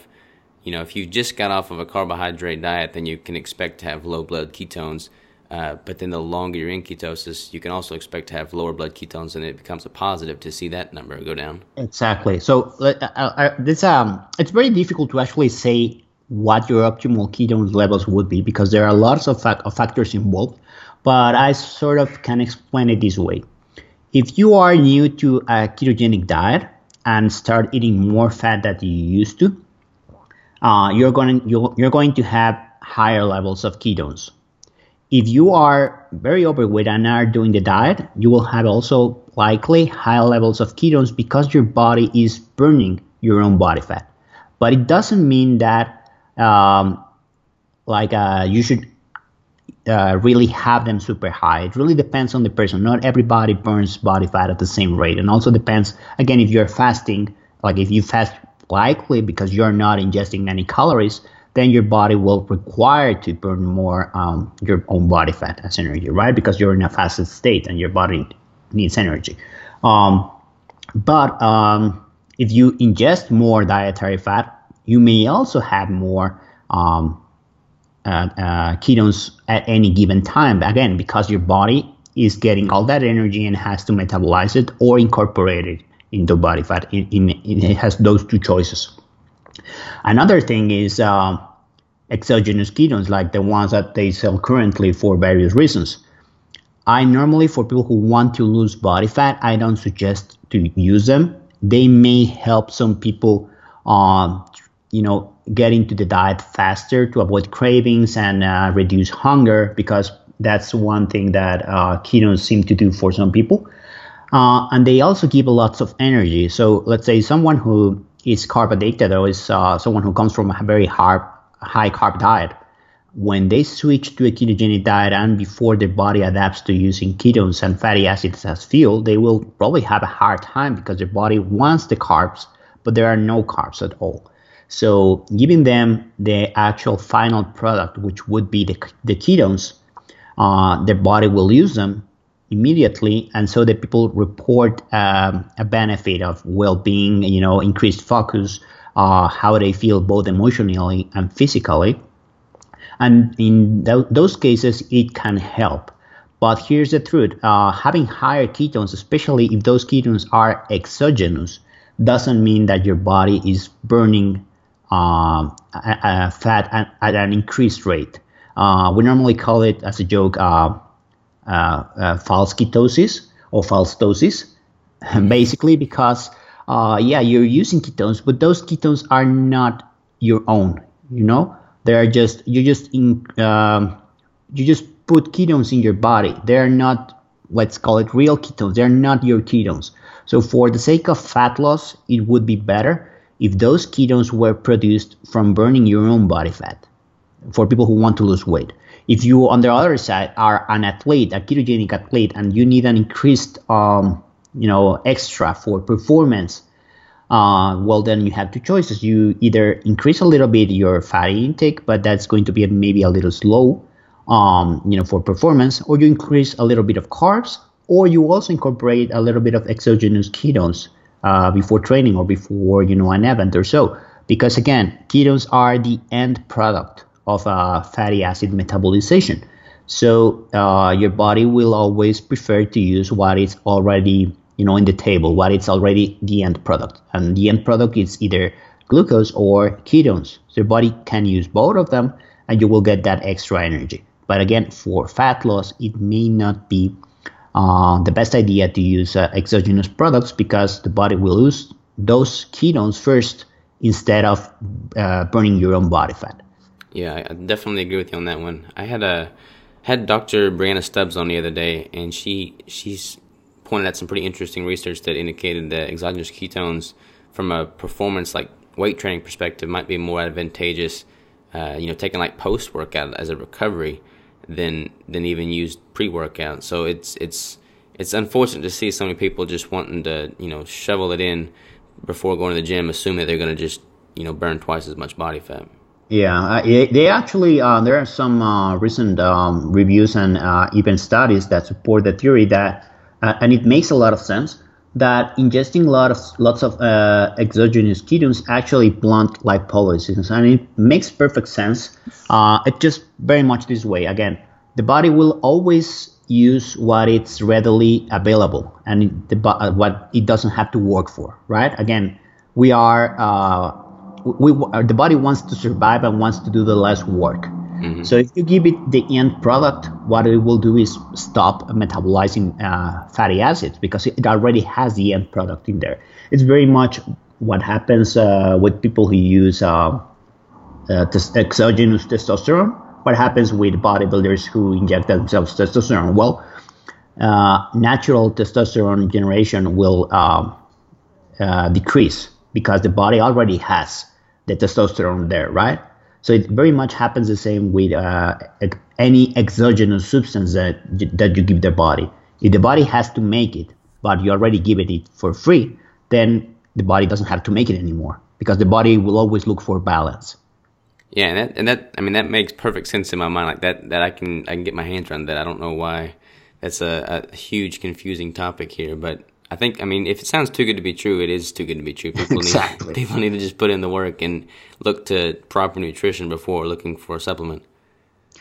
you know, if you just got off of a carbohydrate diet, then you can expect to have low blood ketones uh, but then the longer you're in ketosis, you can also expect to have lower blood ketones, and it becomes a positive to see that number go down. Exactly. So uh, uh, this um, it's very difficult to actually say what your optimal ketone levels would be because there are lots of, fa- of factors involved. But I sort of can explain it this way: if you are new to a ketogenic diet and start eating more fat than you used to, uh, you're going you're, you're going to have higher levels of ketones. If you are very overweight and are doing the diet, you will have also likely high levels of ketones because your body is burning your own body fat. But it doesn't mean that um, like uh, you should uh, really have them super high. It really depends on the person. Not everybody burns body fat at the same rate, and also depends again if you're fasting. Like if you fast likely because you're not ingesting any calories, then your body will require to burn more um, your own body fat as energy, right? Because you're in a fasted state and your body needs energy. Um, but um, if you ingest more dietary fat, you may also have more um, uh, uh, ketones at any given time. Again, because your body is getting all that energy and has to metabolize it or incorporate it into body fat. In, in, it has those two choices. Another thing is uh, exogenous ketones, like the ones that they sell currently for various reasons. I normally, for people who want to lose body fat, I don't suggest to use them. They may help some people, um, you know, get into the diet faster to avoid cravings and uh, reduce hunger because that's one thing that uh, ketones seem to do for some people. Uh, and they also give lots of energy. So let's say someone who is carb addicted or is uh, someone who comes from a very hard, high carb diet, when they switch to a ketogenic diet and before their body adapts to using ketones and fatty acids as fuel, they will probably have a hard time because their body wants the carbs, but there are no carbs at all. So giving them the actual final product, which would be the, the ketones, uh, their body will use them immediately, and so that people report um, a benefit of well-being, you know, increased focus, uh, how they feel both emotionally and physically. And in th- those cases, it can help. But here's the truth: uh, having higher ketones, especially if those ketones are exogenous, doesn't mean that your body is burning uh, a, a fat at, at, an increased rate. Uh, we normally call it, as a joke, uh, false ketosis or false tosis, basically because uh, yeah, you're using ketones, but those ketones are not your own. You know, they are just you just in um, you just put ketones in your body. They are not let's call it real ketones. They're not your ketones. So for the sake of fat loss, it would be better if those ketones were produced from burning your own body fat. For people who want to lose weight, if you, on the other side, are an athlete, a ketogenic athlete, and you need an increased, um, you know, extra for performance, uh, well, then you have two choices. You either increase a little bit your fatty intake, but that's going to be maybe a little slow, um, you know, for performance, or you increase a little bit of carbs, or you also incorporate a little bit of exogenous ketones uh, before training or before, you know, an event or so. Because again, ketones are the end product of uh, fatty acid metabolization. So uh, your body will always prefer to use what is already you know in the table, what is already the end product, and the end product is either glucose or ketones. So your body can use both of them, and you will get that extra energy. But again, for fat loss, it may not be uh, the best idea to use uh, exogenous products because the body will use those ketones first instead of uh, burning your own body fat. Yeah, I definitely agree with you on that one. I had a had Dr. Brianna Stubbs on the other day, and she she's pointed out some pretty interesting research that indicated that exogenous ketones, from a performance like weight training perspective, might be more advantageous. Uh, you know, taking like post workout as a recovery than than even used pre workout. So it's it's it's unfortunate to see so many people just wanting to you know shovel it in before going to the gym, assuming they're going to just you know burn twice as much body fat. Yeah, uh, they actually uh, there are some uh, recent um, reviews and uh, even studies that support the theory that, uh, and it makes a lot of sense that ingesting lot of lots of uh, exogenous ketones actually blunt lipolysis, and it makes perfect sense. it's just very much this way. Again, the body will always use what it's readily available and what it doesn't have to work for. Right? Again, we are we uh, the body wants to survive and wants to do the less work. Mm-hmm. So if you give it the end product, what it will do is stop metabolizing uh, fatty acids because it already has the end product in there. It's very much what happens uh, with people who use uh, uh, exogenous testosterone. What happens with bodybuilders who inject themselves testosterone? Well, uh, natural testosterone generation will decrease because the body already has the testosterone there, right? So it very much happens the same with uh, any exogenous substance that that you give the body. If the body has to make it, but you already give it for free, then the body doesn't have to make it anymore because the body will always look for balance. Yeah, and that, and that I mean that makes perfect sense in my mind. Like that that I can I can get my hands around that. I don't know why that's a, a huge confusing topic here, but I think I mean if it sounds too good to be true, it is too good to be true. People exactly. need people need to just put in the work and look to proper nutrition before looking for a supplement.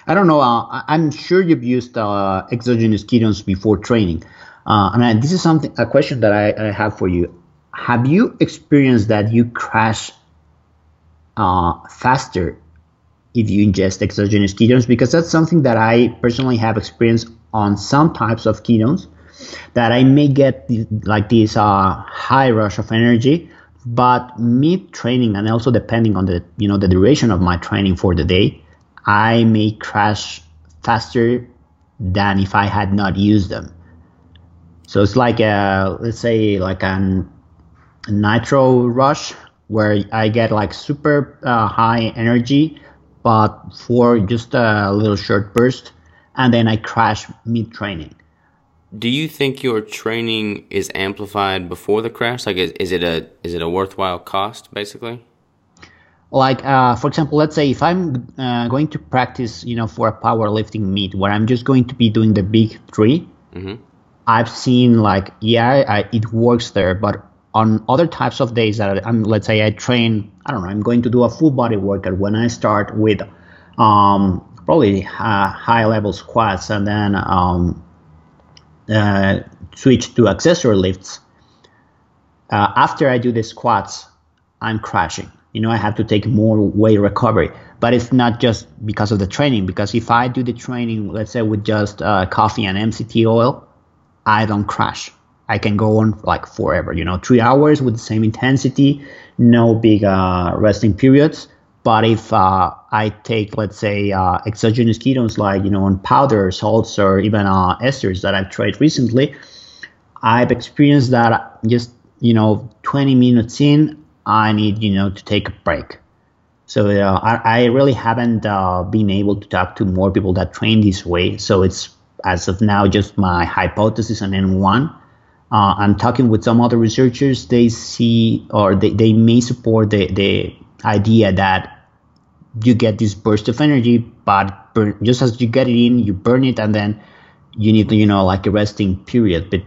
I don't know. Uh, I'm sure you've used uh, exogenous ketones before training, uh, and I, this is something a question that I, I, have for you. Have you experienced that you crash uh, faster if you ingest exogenous ketones? Because that's something that I personally have experienced on some types of ketones that I may get like this uh, high rush of energy, but mid training and also depending on the you know the duration of my training for the day, I may crash faster than if I had not used them. So it's like a let's say like a nitro rush where I get like super uh, high energy, but for just a little short burst, and then I crash mid training do you think your training is amplified before the crash? Like, is, is it a is it a worthwhile cost, basically? Like, uh, for example, let's say if I'm uh, going to practice, you know, for a powerlifting meet where I'm just going to be doing the big 3 mm-hmm. I've seen like, yeah, I, it works there, but on other types of days that I'm, let's say I train, I don't know, I'm going to do a full body workout when I start with um, probably uh, high level squats and then um, uh, switch to accessory lifts, uh, after I do the squats, I'm crashing. You know, I have to take more weight recovery. But it's not just because of the training, because if I do the training, let's say with just uh, coffee and MCT oil, I don't crash. I can go on like forever, you know, three hours with the same intensity, no big uh, resting periods. But if uh, I take, let's say, uh, exogenous ketones like, you know, on powder, salts, or even uh, esters that I've tried recently, I've experienced that just, you know, 20 minutes in, I need, you know, to take a break. So uh, I, I, really haven't uh, been able to talk to more people that train this way. So it's, as of now, just my hypothesis on N1. Uh, I'm talking with some other researchers. They see or they, they may support the, the idea that you get this burst of energy, but burn, just as you get it in, you burn it, and then you need, you know, like a resting period. But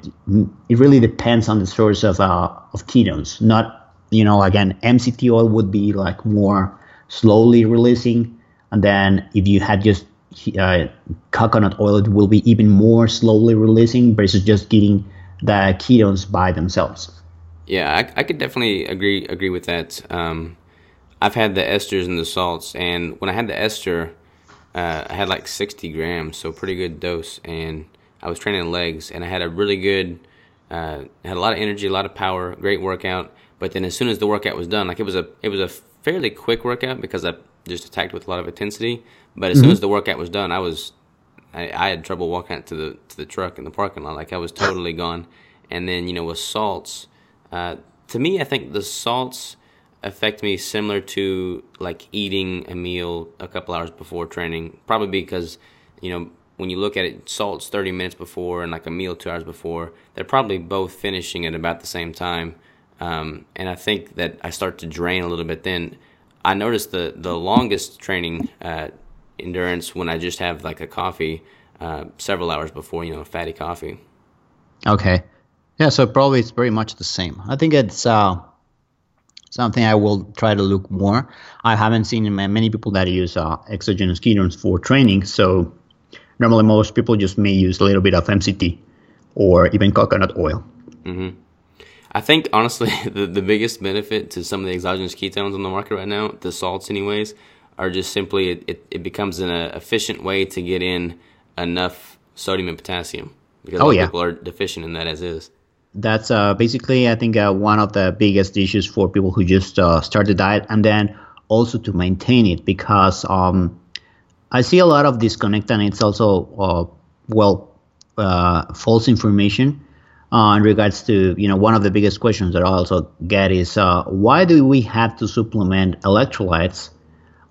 it really depends on the source of uh, of ketones. Not, you know, again, MCT oil would be like more slowly releasing, and then if you had just uh, coconut oil, it will be even more slowly releasing versus just getting the ketones by themselves. Yeah, I, I could definitely agree agree with that. Um, I've had the esters and the salts, and when I had the ester, uh, I had like 60 grams, so pretty good dose. And I was training legs, and I had a really good, uh, had a lot of energy, a lot of power, great workout. But then as soon as the workout was done, like it was a, it was a fairly quick workout because I just attacked with a lot of intensity. But as mm-hmm. soon as the workout was done, I was, I, I had trouble walking out to the to the truck in the parking lot. Like I was totally gone. And then you know with salts, uh, to me, I think the salts affect me similar to like eating a meal a couple hours before training. Probably because, you know, when you look at it, salt's 30 minutes before and like a meal two hours before, they're probably both finishing at about the same time. Um, and I think that I start to drain a little bit then. I notice the, the longest training uh, endurance when I just have like a coffee uh, several hours before, you know, a fatty coffee. Okay. Yeah, so probably it's very much the same. I think it's uh, something I will try to look more. I haven't seen many people that use uh, exogenous ketones for training, so normally most people just may use a little bit of MCT or even coconut oil. Mm-hmm. I think honestly, the, the biggest benefit to some of the exogenous ketones on the market right now, the salts anyways, are just simply it, it, it becomes an uh, efficient way to get in enough sodium and potassium because oh, yeah. people are deficient in that as is that's uh, basically I think uh, one of the biggest issues for people who just uh, start the diet and then also to maintain it because um, I see a lot of disconnect and it's also uh, well uh, false information uh, in regards to you know one of the biggest questions that I also get is why do we have to supplement electrolytes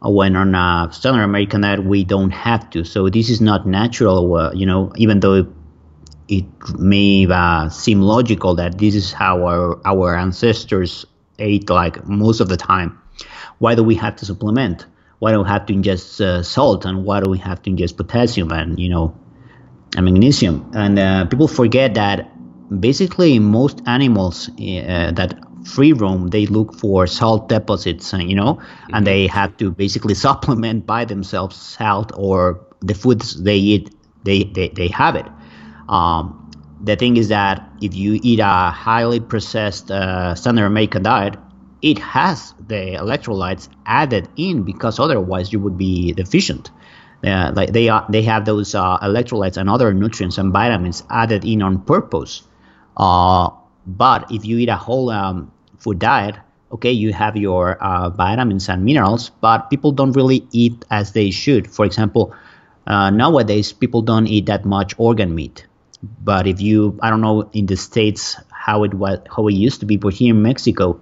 when on a standard American diet we don't have to? So this is not natural. You know, even though it may uh, seem logical that this is how our our ancestors ate like most of the time. Why do we have to supplement? Why do we have to ingest uh, salt and why do we have to ingest potassium and you know and magnesium? And uh, people forget that basically most animals uh, that free roam they look for salt deposits uh, you know mm-hmm. and they have to basically supplement by themselves salt or the foods they eat they they, they have it um, the thing is that if you eat a highly processed uh, standard American diet, it has the electrolytes added in because otherwise you would be deficient. Uh, like they are, they have those uh, electrolytes and other nutrients and vitamins added in on purpose. Uh, but if you eat a whole um, food diet, okay, you have your uh, vitamins and minerals, but people don't really eat as they should. For example, uh, nowadays people don't eat that much organ meat but if you, I don't know in the states how it was, how it used to be, but here in Mexico,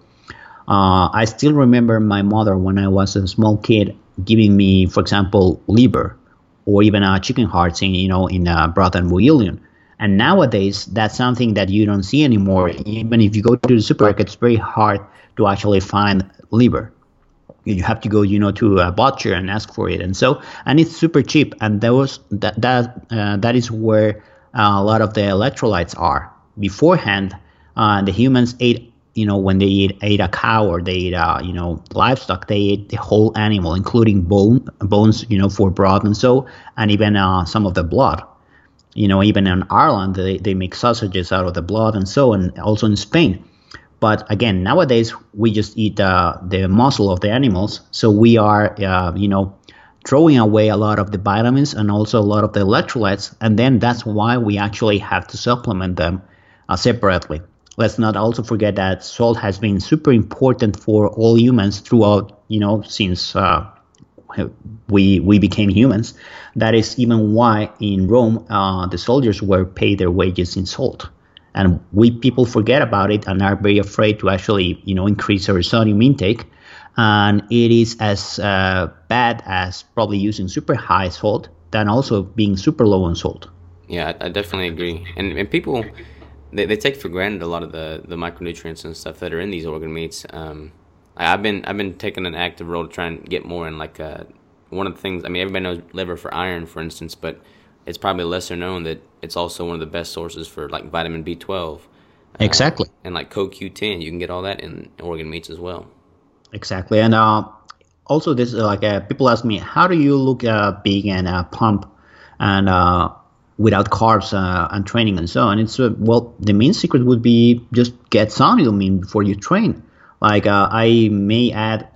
uh, I still remember my mother when I was a small kid giving me, for example, liver or even a chicken hearts in you know in a broth and bouillon. And nowadays, that's something that you don't see anymore. Even if you go to the supermarket, it's very hard to actually find liver. You have to go, you know, to a butcher and ask for it, and so and it's super cheap. And that was that that uh, that is where uh, a lot of the electrolytes are. Beforehand, uh, the humans ate, you know, when they ate, ate a cow or they ate, uh, you know, livestock, they ate the whole animal, including bone, bones, you know, for broth and so, and even uh, some of the blood. You know, even in Ireland, they, they make sausages out of the blood and so, and also in Spain. But again, nowadays we just eat uh, the muscle of the animals, so we are, uh, you know, throwing away a lot of the vitamins and also a lot of the electrolytes, and then that's why we actually have to supplement them uh, separately. Let's not also forget that salt has been super important for all humans throughout, you know, since uh, we we became humans. That is even why in Rome uh, the soldiers were paid their wages in salt, and we people forget about it and are very afraid to actually, you know, increase our sodium intake and it is as uh, bad as probably using super high salt than also being super low on salt. Yeah, I, definitely agree. And and people they, they take for granted a lot of the, the micronutrients and stuff that are in these organ meats. Um, I, have been I've been taking an active role to try and get more in like uh, one of the things. I mean, everybody knows liver for iron, for instance, but it's probably lesser known that it's also one of the best sources for like vitamin B twelve. Uh, exactly. And like CoQ10, you can get all that in organ meats as well. Exactly, and uh, also this uh, like uh, people ask me, how do you look uh, big and uh, pump and uh, without carbs and training and so on? It's well, the main secret would be just get sodium in before you train. Like I may add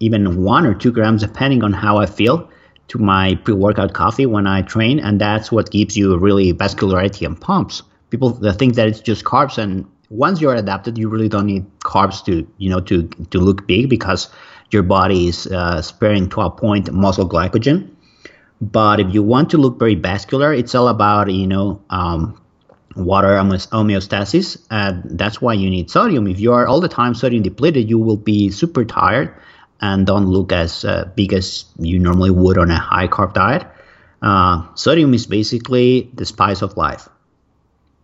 even one or two grams depending on how I feel to my pre-workout coffee when I train, and that's what gives you really vascularity and pumps. People think that it's just carbs and once you're adapted, you really don't need carbs to you know to to look big because your body is uh, sparing to a point muscle glycogen. But if you want to look very vascular, it's all about you know um, water homeostasis, and that's why you need sodium. If you are all the time sodium depleted, you will be super tired and don't look as uh, big as you normally would on a high carb diet. Uh, sodium is basically the spice of life.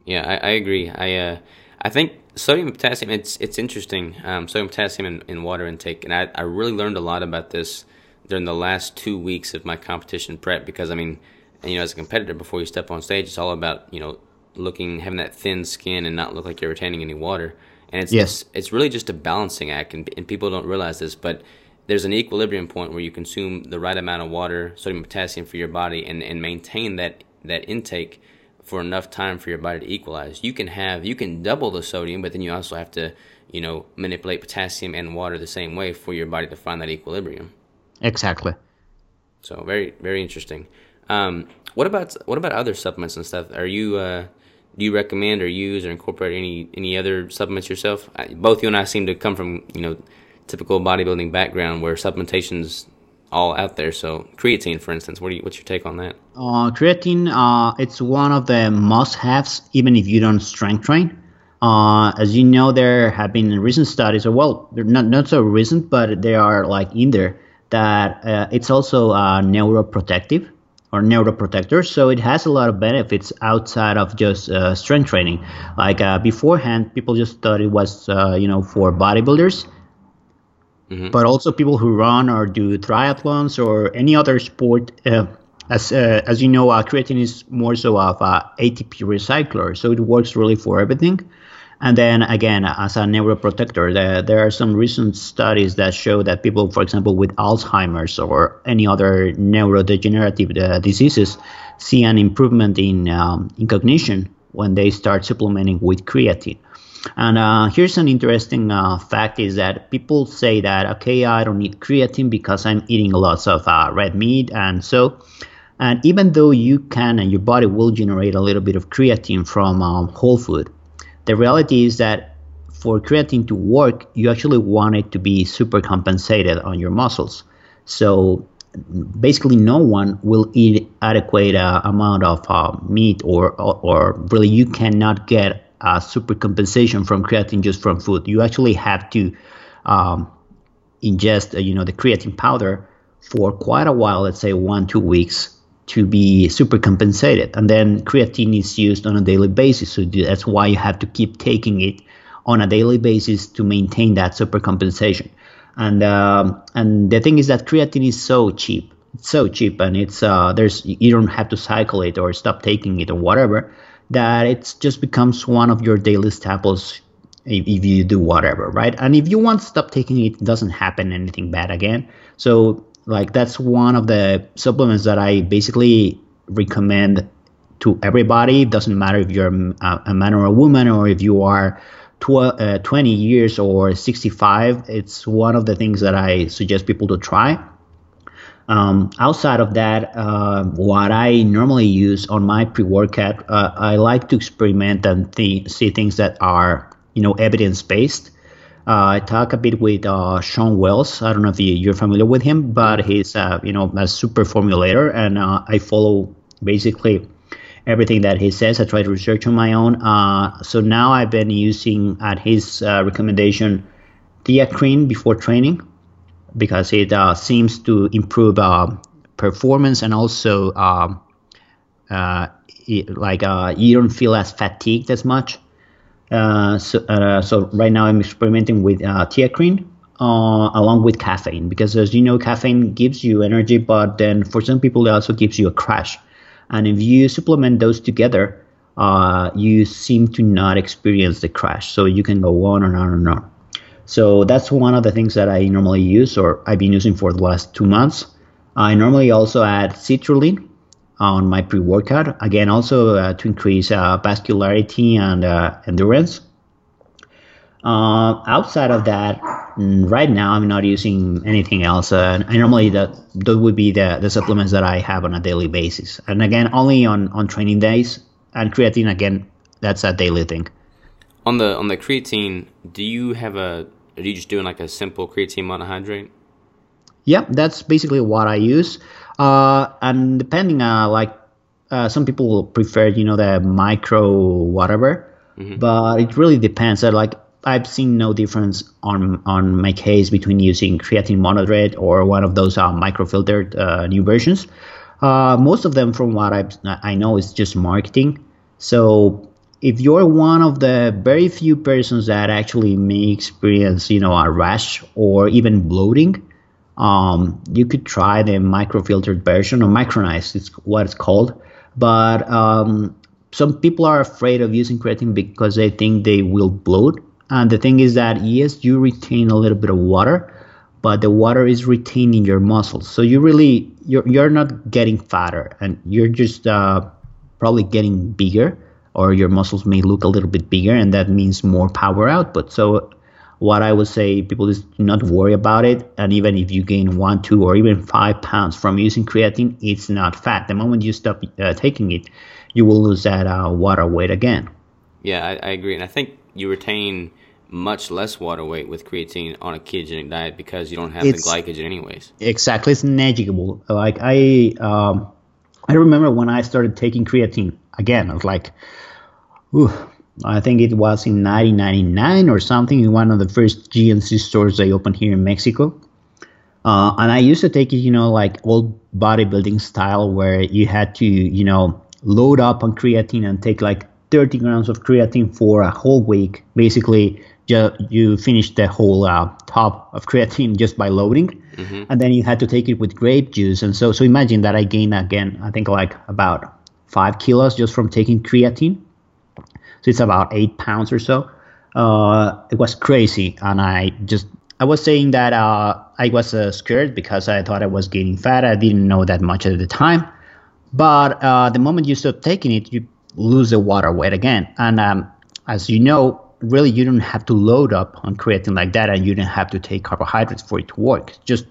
Yeah, I, I agree. I uh, I think sodium potassium. It's it's interesting. Um, sodium potassium in, in water intake, and I I really learned a lot about this during the last two weeks of my competition prep because I mean, you know, as a competitor, before you step on stage, it's all about you know looking having that thin skin and not look like you're retaining any water. And it's yes. it's, it's really just a balancing act, and, and people don't realize this, but there's an equilibrium point where you consume the right amount of water, sodium, potassium for your body, and, and maintain that that intake for enough time for your body to equalize. You can have you can double the sodium, but then you also have to you know manipulate potassium and water the same way for your body to find that equilibrium. Exactly. So very very interesting. Um, what about what about other supplements and stuff? Are you uh, do you recommend or use or incorporate any any other supplements yourself? Both you and I seem to come from you know typical bodybuilding background where supplementation's all out there. So creatine, for instance, what do you, what's your take on that? Uh, creatine, uh, it's one of the must-haves, even if you don't strength train. Uh, as you know, there have been recent studies, or well, they're not not so recent, but they are like in there that uh, it's also uh, neuroprotective or neuroprotector. So it has a lot of benefits outside of just uh, strength training. Like uh, beforehand, people just thought it was uh, you know for bodybuilders, mm-hmm. but also people who run or do triathlons or any other sport. Uh, as uh, as you know, uh, creatine is more so of a ATP recycler, so it works really for everything. And then again, as a neuroprotector, there, there are some recent studies that show that people, for example, with Alzheimer's or any other neurodegenerative uh, diseases, see an improvement in, um, in cognition when they start supplementing with creatine. And uh, here's an interesting uh, fact is that people say that, okay, I don't need creatine because I'm eating lots of uh, red meat. And so, and even though you can and your body will generate a little bit of creatine from um, whole food, the reality is that for creatine to work, you actually want it to be super compensated on your muscles. So basically, no one will eat adequate uh, amount of uh, meat, or, or, or really you cannot get a super compensation from creatine just from food. You actually have to um, ingest, uh, you know, the creatine powder for quite a while. Let's say one two weeks to be super compensated. And then creatine is used on a daily basis. So that's why you have to keep taking it on a daily basis to maintain that super compensation. And um, and the thing is that creatine is so cheap. It's so cheap, and it's uh, there's you don't have to cycle it or stop taking it or whatever. That it just becomes one of your daily staples if, if you do whatever, right? And if you want to stop taking it, it doesn't happen anything bad again. So like that's one of the supplements that I basically recommend to everybody. It doesn't matter if you're a, a man or a woman or if you are uh, 20 years or 65. It's one of the things that I suggest people to try. Um, outside of that, uh, what I normally use on my pre-workout, uh, I like to experiment and th- see things that are, you know, evidence-based. Uh, I talk a bit with uh, Shawn Wells. I don't know if you, are familiar with him, but he's uh, you know a super formulator, and uh, I follow basically everything that he says. I try to research on my own. So now I've been using at his recommendation Theacrine before training because it seems to improve performance and also um, it, like you don't feel as fatigued as much. Uh, so, uh, so right now I'm experimenting with uh, Theacrine uh, along with caffeine because as you know caffeine gives you energy but then for some people it also gives you a crash. And if you supplement those together uh, you seem to not experience the crash. So you can go on and on and on so that's one of the things that I normally use or I've been using for the last two months I normally also add citrulline on my pre-workout. Again, also uh, to increase uh, vascularity and uh, endurance. Uh, outside of that, mm, right now I'm not using anything else. Uh, I normally that those would be the, the supplements that I have on a daily basis. And again, only on, on training days. And creatine again, that's a daily thing. On the on the creatine, do you have a? Are you just doing like a simple creatine monohydrate? Yeah, that's basically what I use. Uh, and depending, uh, like uh, some people prefer, you know, the micro whatever, mm-hmm. but it really depends. Uh, like I've seen no difference on on my case between using creatine monohydrate or one of those uh, microfiltered uh, new versions. Uh, most of them, from what I I know, is just marketing. So if you're one of the very few persons that actually may experience, you know, a rash or even bloating, um, you could try the microfiltered version or micronized, it's what it's called. But um, some people are afraid of using creatine because they think they will bloat. And the thing is that yes, you retain a little bit of water, but the water is retaining your muscles. So you really you're you're not getting fatter, and you're just uh, probably getting bigger, or your muscles may look a little bit bigger, and that means more power output. So what I would say people just not worry about it. And even if you gain one, two, or even five pounds from using creatine, it's not fat. The moment you stop uh, taking it, you will lose that uh, water weight again. Yeah, I, I, agree, and I think you retain much less water weight with creatine on a ketogenic diet because you don't have it's, the glycogen anyways. Exactly, it's negligible. Like I, um, I remember when I started taking creatine again. I was like, ooh, I think it was in 1999 or something in one of the first GNC stores they opened here in Mexico. Uh, and I used to take it, you know, like old bodybuilding style where you had to, you know, load up on creatine and take like 30 grams of creatine for a whole week. Basically, ju- you finish the whole uh, top of creatine just by loading, mm-hmm. and then you had to take it with grape juice. And so, so imagine that I gained again, I think like about five kilos just from taking creatine. So it's about eight pounds or so. Uh, it was crazy, and I just I was saying that uh, I was uh, scared because I thought I was gaining fat. I didn't know that much at the time, but uh, the moment you stop taking it, you lose the water weight again. And um, as you know, really you don't have to load up on creatine like that, and you don't have to take carbohydrates for it to work. Just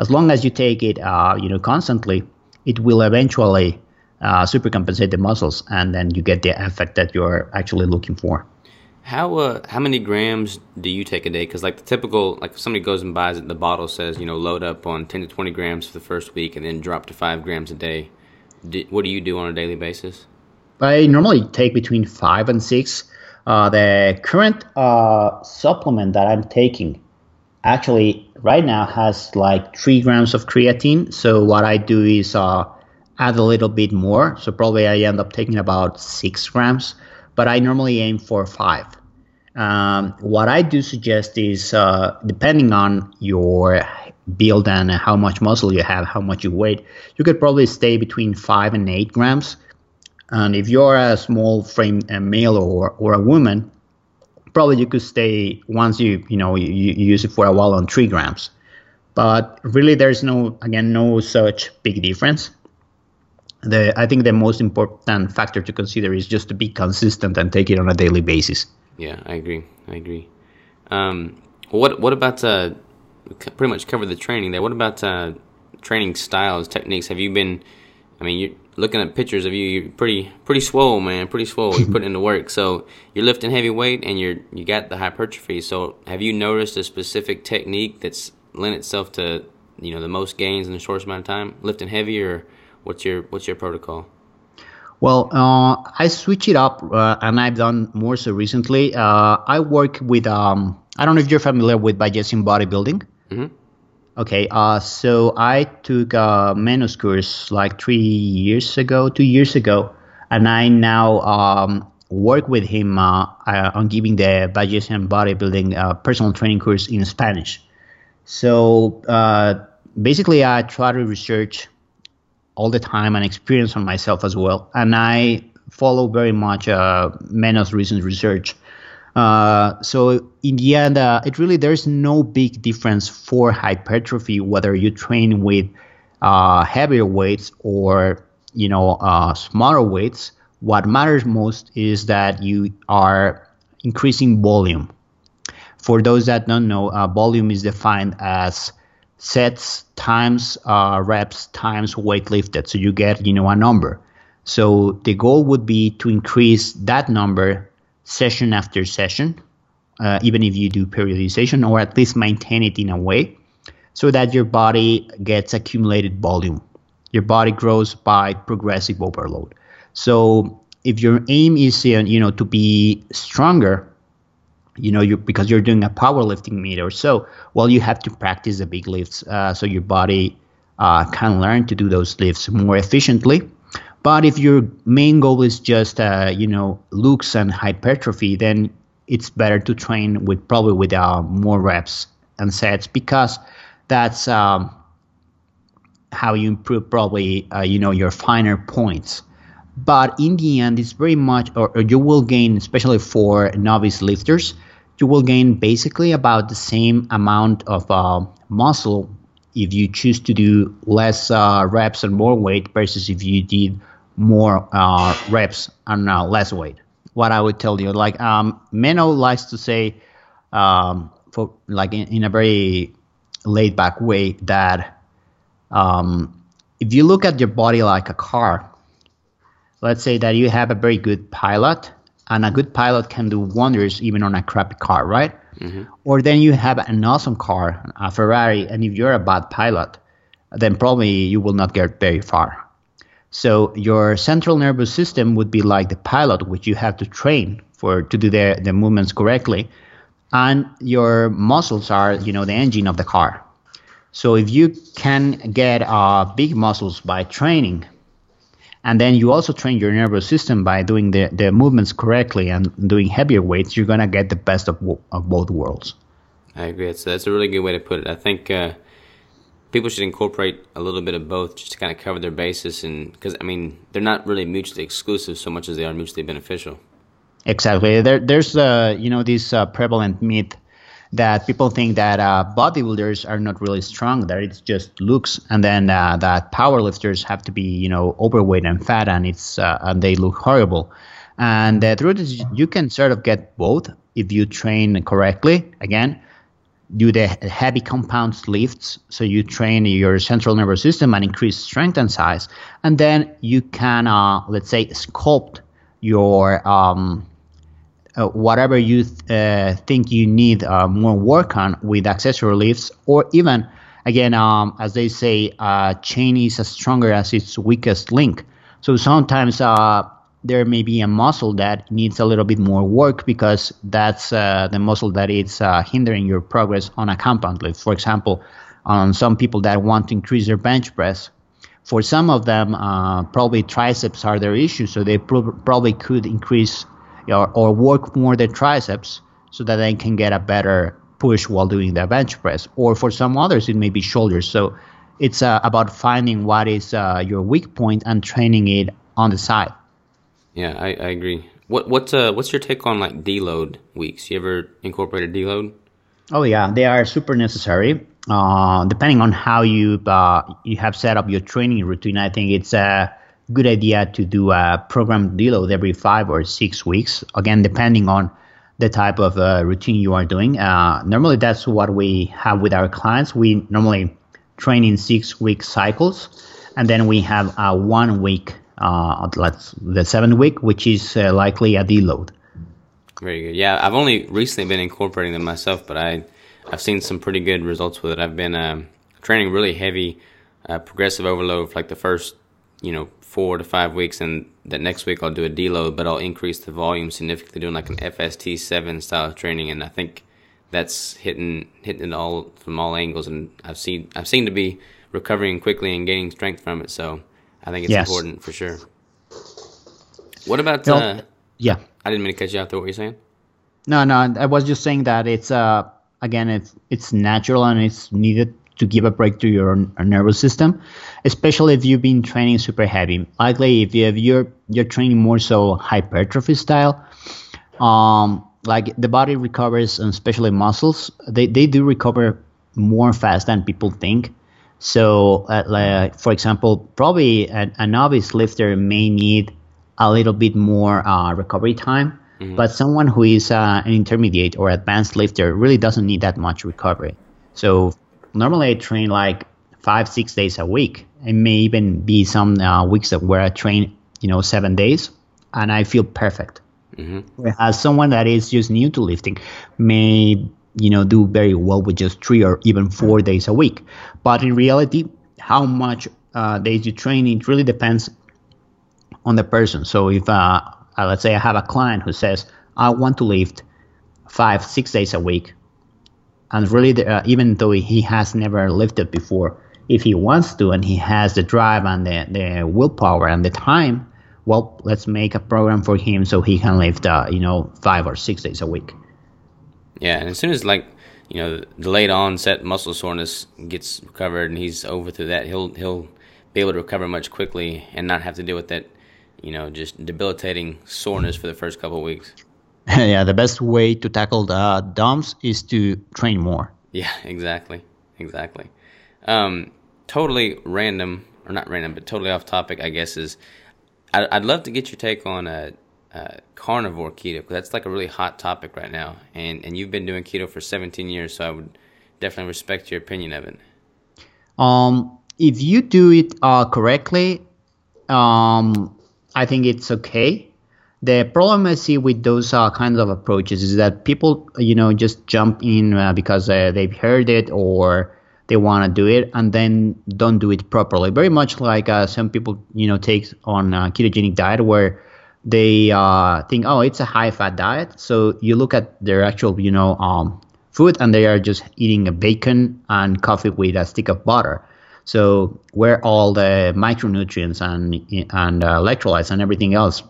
as long as you take it, uh, you know, constantly, it will eventually uh, supercompensate the muscles, and then you get the effect that you're actually looking for. How uh, how many grams do you take a day? Because like the typical, like if somebody goes and buys it, the bottle says you know load up on ten to twenty grams for the first week, and then drop to five grams a day. Do, what do you do on a daily basis? I normally take between five and six. Uh, the current uh, supplement that I'm taking actually right now has like three grams of creatine. So what I do is uh, add a little bit more. So probably I end up taking about six grams, but I normally aim for five. Um, what I do suggest is uh, depending on your build and how much muscle you have, how much you weigh, you could probably stay between five and eight grams and if you're a small frame a male or, or a woman, probably you could stay once you you know you, you use it for a while on three grams. But really, there's no again no such big difference. The I think the most important factor to consider is just to be consistent and take it on a daily basis. Yeah, I agree. I agree. Um, what what about uh, pretty much cover the training there? What about uh, training styles, techniques? Have you been? I mean, you're looking at pictures of you, you're pretty pretty swole, man, pretty swole. You're putting in the work. So you're lifting heavy weight and you're you got the hypertrophy. So have you noticed a specific technique that's lent itself to you know the most gains in the shortest amount of time, lifting heavy, or what's your what's your protocol? Well, uh, I switch it up, uh, and I've done more so recently. Uh, I work with um, I don't know if you're familiar with Bayesian bodybuilding. Mm-hmm. Okay, uh, so I took a Menno's course like three years ago, two years ago, and I now um, work with him uh, uh, on giving the Bayesian bodybuilding uh, personal training course in Spanish. So uh, basically, I try to research all the time and experience on myself as well, and I follow very much uh, Menno's recent research uh, so in the end, uh, it really there's no big difference for hypertrophy whether you train with uh, heavier weights or you know uh, smaller weights. What matters most is that you are increasing volume. For those that don't know, uh, volume is defined as sets times reps times weight lifted. So you get you know a number. So the goal would be to increase that number session after session, uh, even if you do periodization, or at least maintain it in a way so that your body gets accumulated volume. Your body grows by progressive overload. So if your aim is uh, you know to be stronger, you know you because you're doing a powerlifting meet or so, well you have to practice the big lifts uh, so your body uh, can learn to do those lifts more efficiently but if your main goal is just uh, you know looks and hypertrophy, then it's better to train with probably with uh, more reps and sets because that's um, how you improve probably uh, you know your finer points. But in the end, it's very much, or, or you will gain, especially for novice lifters, you will gain basically about the same amount of uh, muscle if you choose to do less uh, reps and more weight versus if you did more uh, reps and uh, less weight. What I would tell you, like um, Menno likes to say, um, for like in, in, a very laid back way, that um, if you look at your body like a car, let's say that you have a very good pilot, and a good pilot can do wonders even on a crappy car, right? Mm-hmm. Or then you have an awesome car, a Ferrari, and if you're a bad pilot, then probably you will not get very far. So your central nervous system would be like the pilot, which you have to train for to do the, the movements correctly, and your muscles are you know the engine of the car. So if you can get uh, big muscles by training, and then you also train your nervous system by doing the, the movements correctly and doing heavier weights, you're gonna get the best of, of both worlds. I agree. That's, that's a really good way to put it. I think uh, people should incorporate a little bit of both just to kind of cover their bases and because i mean they're not really mutually exclusive so much as they are mutually beneficial exactly there, there's uh, you know this uh, prevalent myth that people think that uh, bodybuilders are not really strong that it's just looks and then uh, that powerlifters have to be you know overweight and fat and it's uh, and they look horrible. And the truth is you can sort of get both if you train correctly. Again do the heavy compounds lifts. So you train your central nervous system and increase strength and size. And then you can uh, let's say sculpt your um, uh, whatever you th- uh, think you need uh, more work on with accessory lifts or even again um, as they say uh, chain is as stronger as its weakest link so sometimes uh, there may be a muscle that needs a little bit more work because that's the muscle that is hindering your progress on a compound lift. For example, on some people that want to increase their bench press, for some of them, uh, probably triceps are their issue, so they pro- probably could increase or, or work more their triceps so that they can get a better push while doing their bench press. Or for some others, it may be shoulders. So it's uh, about finding what is uh, your weak point and training it on the side. Yeah, I, I agree. What what's uh what's your take on like deload weeks? You ever incorporated deload? Oh yeah, they are super necessary. Uh, depending on how you uh, you have set up your training routine, I think it's a good idea to do a program deload every five or six weeks. Again, depending on the type of uh, routine you are doing. Uh, normally, that's what we have with our clients. We normally train in six week cycles, and then we have a one week uh, let's the seventh week, which is uh, likely a deload. Very good. Yeah, I've only recently been incorporating them myself, but I I've seen some pretty good results with it. I've been um, training really heavy, uh, progressive overload for like the first you know four to five weeks, and that next week I'll do a deload, but I'll increase the volume significantly, doing like an FST seven style of training, and I think that's hitting hitting it all from all angles, and I've seen I've seen to be recovering quickly and gaining strength from it. So I think it's yes. important for sure. What about? uh, yeah, I didn't mean to cut you off. What were you saying? No, no, I was just saying that it's uh again it's it's natural and it's needed to give a break to your nervous system, especially if you've been training super heavy. Likely, if, you, if you're you're training more so hypertrophy style, um, like the body recovers, and especially muscles, they they do recover more fast than people think. So, uh, like, for example, probably a, a, novice lifter may need a little bit more uh, recovery time, mm-hmm. but someone who is uh, an intermediate or advanced lifter really doesn't need that much recovery. So, normally I train like five, six days a week. It may even be some uh, weeks where I train, you know, seven days, and I feel perfect. Mm-hmm. Whereas someone that is just new to lifting may you know do very well with just three or even four days a week but in reality how much uh, days you train it really depends on the person so if uh, uh, let's say i have a client who says i want to lift five six days a week and really uh, even though he has never lifted before if he wants to and he has the drive and the, the willpower and the time well let's make a program for him so he can lift uh, you know five or six days a week yeah, and as soon as like you know the late onset muscle soreness gets recovered and he's over through that, he'll he'll be able to recover much quickly and not have to deal with that, you know, just debilitating soreness for the first couple of weeks. yeah, the best way to tackle the DOMS is to train more. Yeah, exactly, exactly. Um, totally random, or not random, but totally off topic. I guess is I'd, I'd love to get your take on a, uh, carnivore keto because that's like a really hot topic right now and and you've been doing keto for 17 years so i would definitely respect your opinion of it um if you do it uh, correctly um i think it's okay The problem I see with those uh, kinds of approaches is that people, you know, just jump in uh, because uh, they've heard it or they want to do it and then don't do it properly. Very much like uh, some people, you know, take on a ketogenic diet where they uh, think, oh, it's a high-fat diet. So you look at their actual, you know, um, food and they are just eating a bacon and coffee with a stick of butter. So where all the micronutrients and and uh, electrolytes and everything else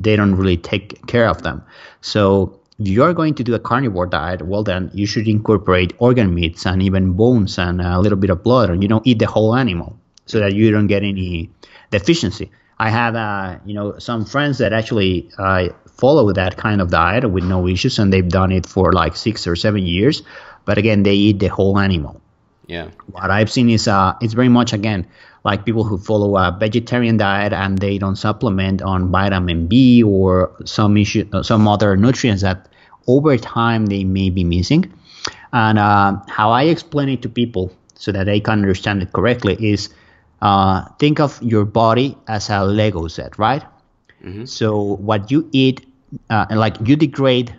they don't really take care of them. So if you're going to do a carnivore diet, well then you should incorporate organ meats and even bones and a little bit of blood, and you know eat the whole animal so that you don't get any deficiency. I have uh, you know some friends that actually uh, follow that kind of diet with no issues, and they've done it for like six or seven years. But again, they eat the whole animal. Yeah. What I've seen is uh, it's very much again like people who follow a vegetarian diet and they don't supplement on vitamin B or some issue, uh, some other nutrients that over time they may be missing. And uh, how I explain it to people so that they can understand it correctly is uh, think of your body as a Lego set, right? Mm-hmm. So what you eat, uh, like you degrade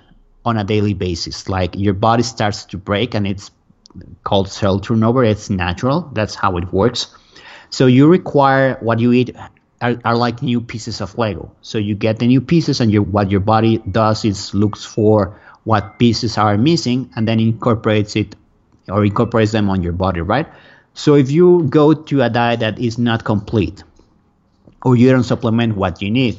on a daily basis. Like your body starts to break, and it's called cell turnover. It's natural. That's how it works. So you require what you eat are, are, like new pieces of Lego. So you get the new pieces, and what your body does is looks for what pieces are missing, and then incorporates it or incorporates them on your body, right? So if you go to a diet that is not complete, or you don't supplement what you need,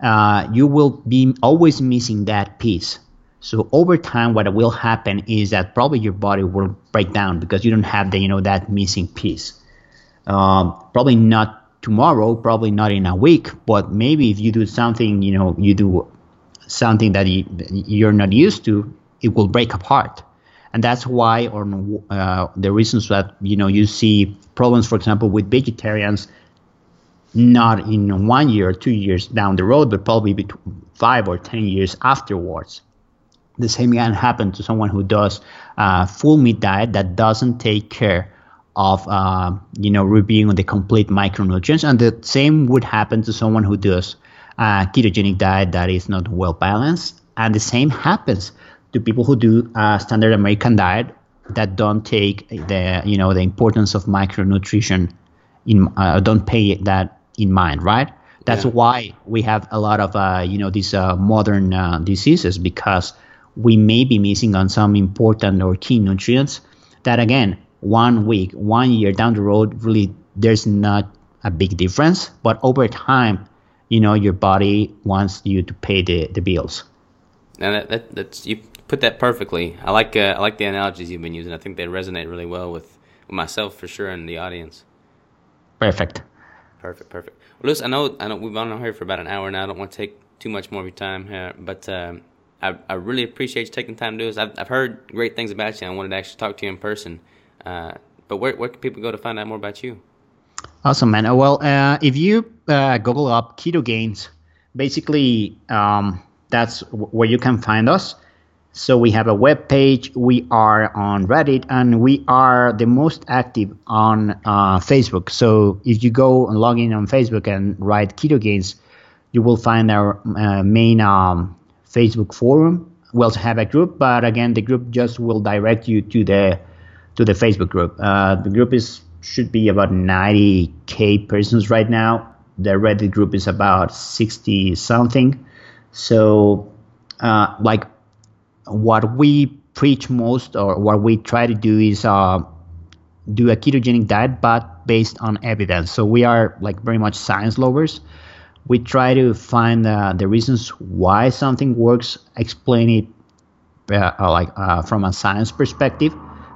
uh, you will be always missing that piece. So over time, what will happen is that probably your body will break down because you don't have the you know that missing piece. Um, probably not tomorrow, probably not in a week, but maybe if you do something, you know, you do something that you, you're not used to, it will break apart. And that's why, or uh, the reasons that you know you see problems, for example, with vegetarians, not in one year or two years down the road, but probably between five or ten years afterwards. The same can happen to someone who does a full meat diet that doesn't take care of uh, you know reviewing the complete micronutrients, and the same would happen to someone who does a ketogenic diet that is not well balanced, and the same happens to people who do a standard American diet that don't take the you know the importance of micronutrition in uh, don't pay that in mind, right? That's yeah. why we have a lot of uh, you know these uh, modern uh, diseases because we may be missing on some important or key nutrients that again one week, one year down the road, really there's not a big difference. But over time, you know, your body wants you to pay the, the bills. And that, that, that's you put that perfectly. I like uh, I like the analogies you've been using. I think they resonate really well with, with myself for sure and the audience. Perfect. Perfect. Perfect. Well, listen, I know I know we've been on here for about an hour now. I don't want to take too much more of your time here, but. Um, I, I really appreciate you taking the time to do this. I've, I've heard great things about you. I wanted to actually talk to you in person. Uh, but where, where can people go to find out more about you? Awesome, man. Uh, well, uh, if you uh, Google up Ketogains, basically um, that's where you can find us. So we have a web page, we are on Reddit, and we are the most active on uh, Facebook. So if you go and log in on Facebook and write Ketogains, you will find our uh, main um, Facebook forum. We also have a group, but again, the group just will direct you to the to the Facebook group. Uh, the group is should be about 90k persons right now. The Reddit group is about 60 something. So, uh, like, what we preach most or what we try to do is uh, do a ketogenic diet, but based on evidence. So we are like very much science lovers. We try to find uh, the reasons why something works, explain it uh, like uh, from a science perspective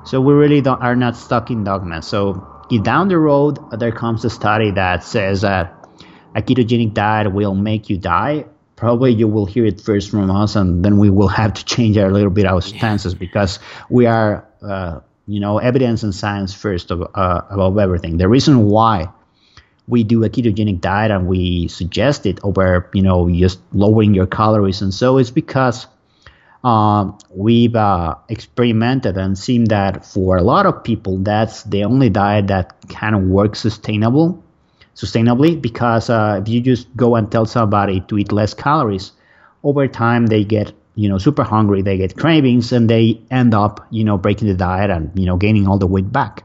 so we really don't, are not stuck in dogma. So if down the road there comes a study that says that a ketogenic diet will make you die, probably you will hear it first from us, and then we will have to change a little bit our stances yeah. because we are, uh, you know, evidence and science first of, uh, above everything. The reason why we do a ketogenic diet and we suggest it over, you know, just lowering your calories and so it's because uh, we've uh, experimented and seen that for a lot of people, that's the only diet that kind of works sustainable, sustainably. Because uh, if you just go and tell somebody to eat less calories, over time they get you know super hungry, they get cravings, and they end up you know breaking the diet and you know gaining all the weight back.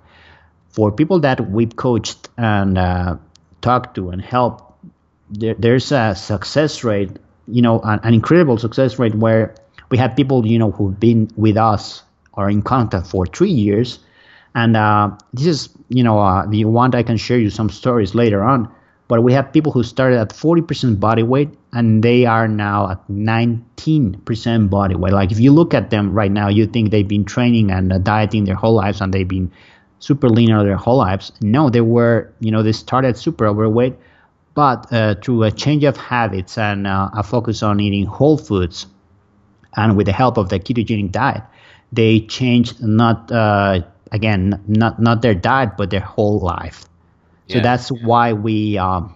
For people that we've coached and uh, talked to and help, there, there's a success rate, you know, an, an incredible success rate where we have people you know who've been with us or in contact for three years and uh, this is, you know, uh, if you want, I can share you some stories later on. But we have people who started at 40% body weight and they are now at 19% body weight. Like if you look at them right now, you think they've been training and uh, dieting their whole lives and they've been super lean their whole lives. No, they were, you know, they started super overweight, but uh, through a change of habits and uh, a focus on eating whole foods and with the help of the ketogenic diet, they changed not uh, again not not their diet but their whole life so yeah. that's why we um,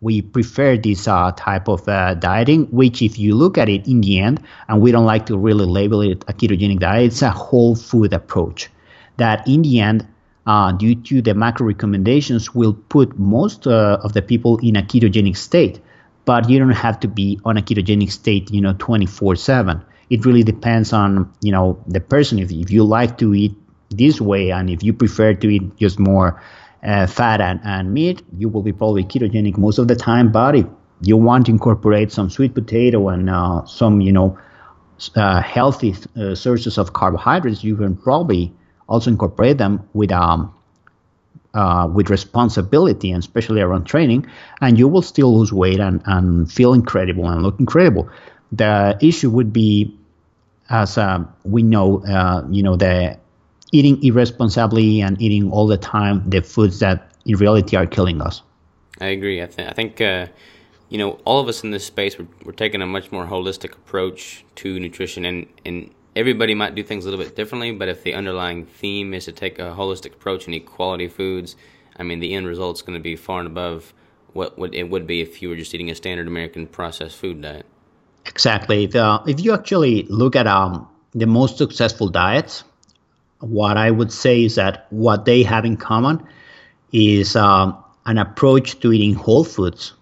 we prefer this uh, type of uh, dieting which if you look at it in the end and we don't like to really label it a ketogenic diet it's a whole food approach that in the end uh, due to the macro recommendations will put most uh, of the people in a ketogenic state but you don't have to be on a ketogenic state you know 24 7 it really depends on you know the person if, if you like to eat this way. And if you prefer to eat just more uh, fat and, and meat, you will be probably ketogenic most of the time. But if you want to incorporate some sweet potato and uh, some, you know, uh, healthy uh, sources of carbohydrates, you can probably also incorporate them with um, uh, with responsibility and especially around training, and you will still lose weight and, and feel incredible and look incredible. The issue would be, as uh, we know, uh, you know, the eating irresponsibly and eating all the time the foods that in reality are killing us. I agree. I, th- I think, uh, you know, all of us in this space, we're, we're taking a much more holistic approach to nutrition, and, and everybody might do things a little bit differently, but if the underlying theme is to take a holistic approach and eat quality foods, I mean, the end result is going to be far and above what, it would be if you were just eating a standard American processed food diet. Exactly. If, if you actually look at um, the most successful diets, what I would say is that what they have in common is um, an approach to eating whole foods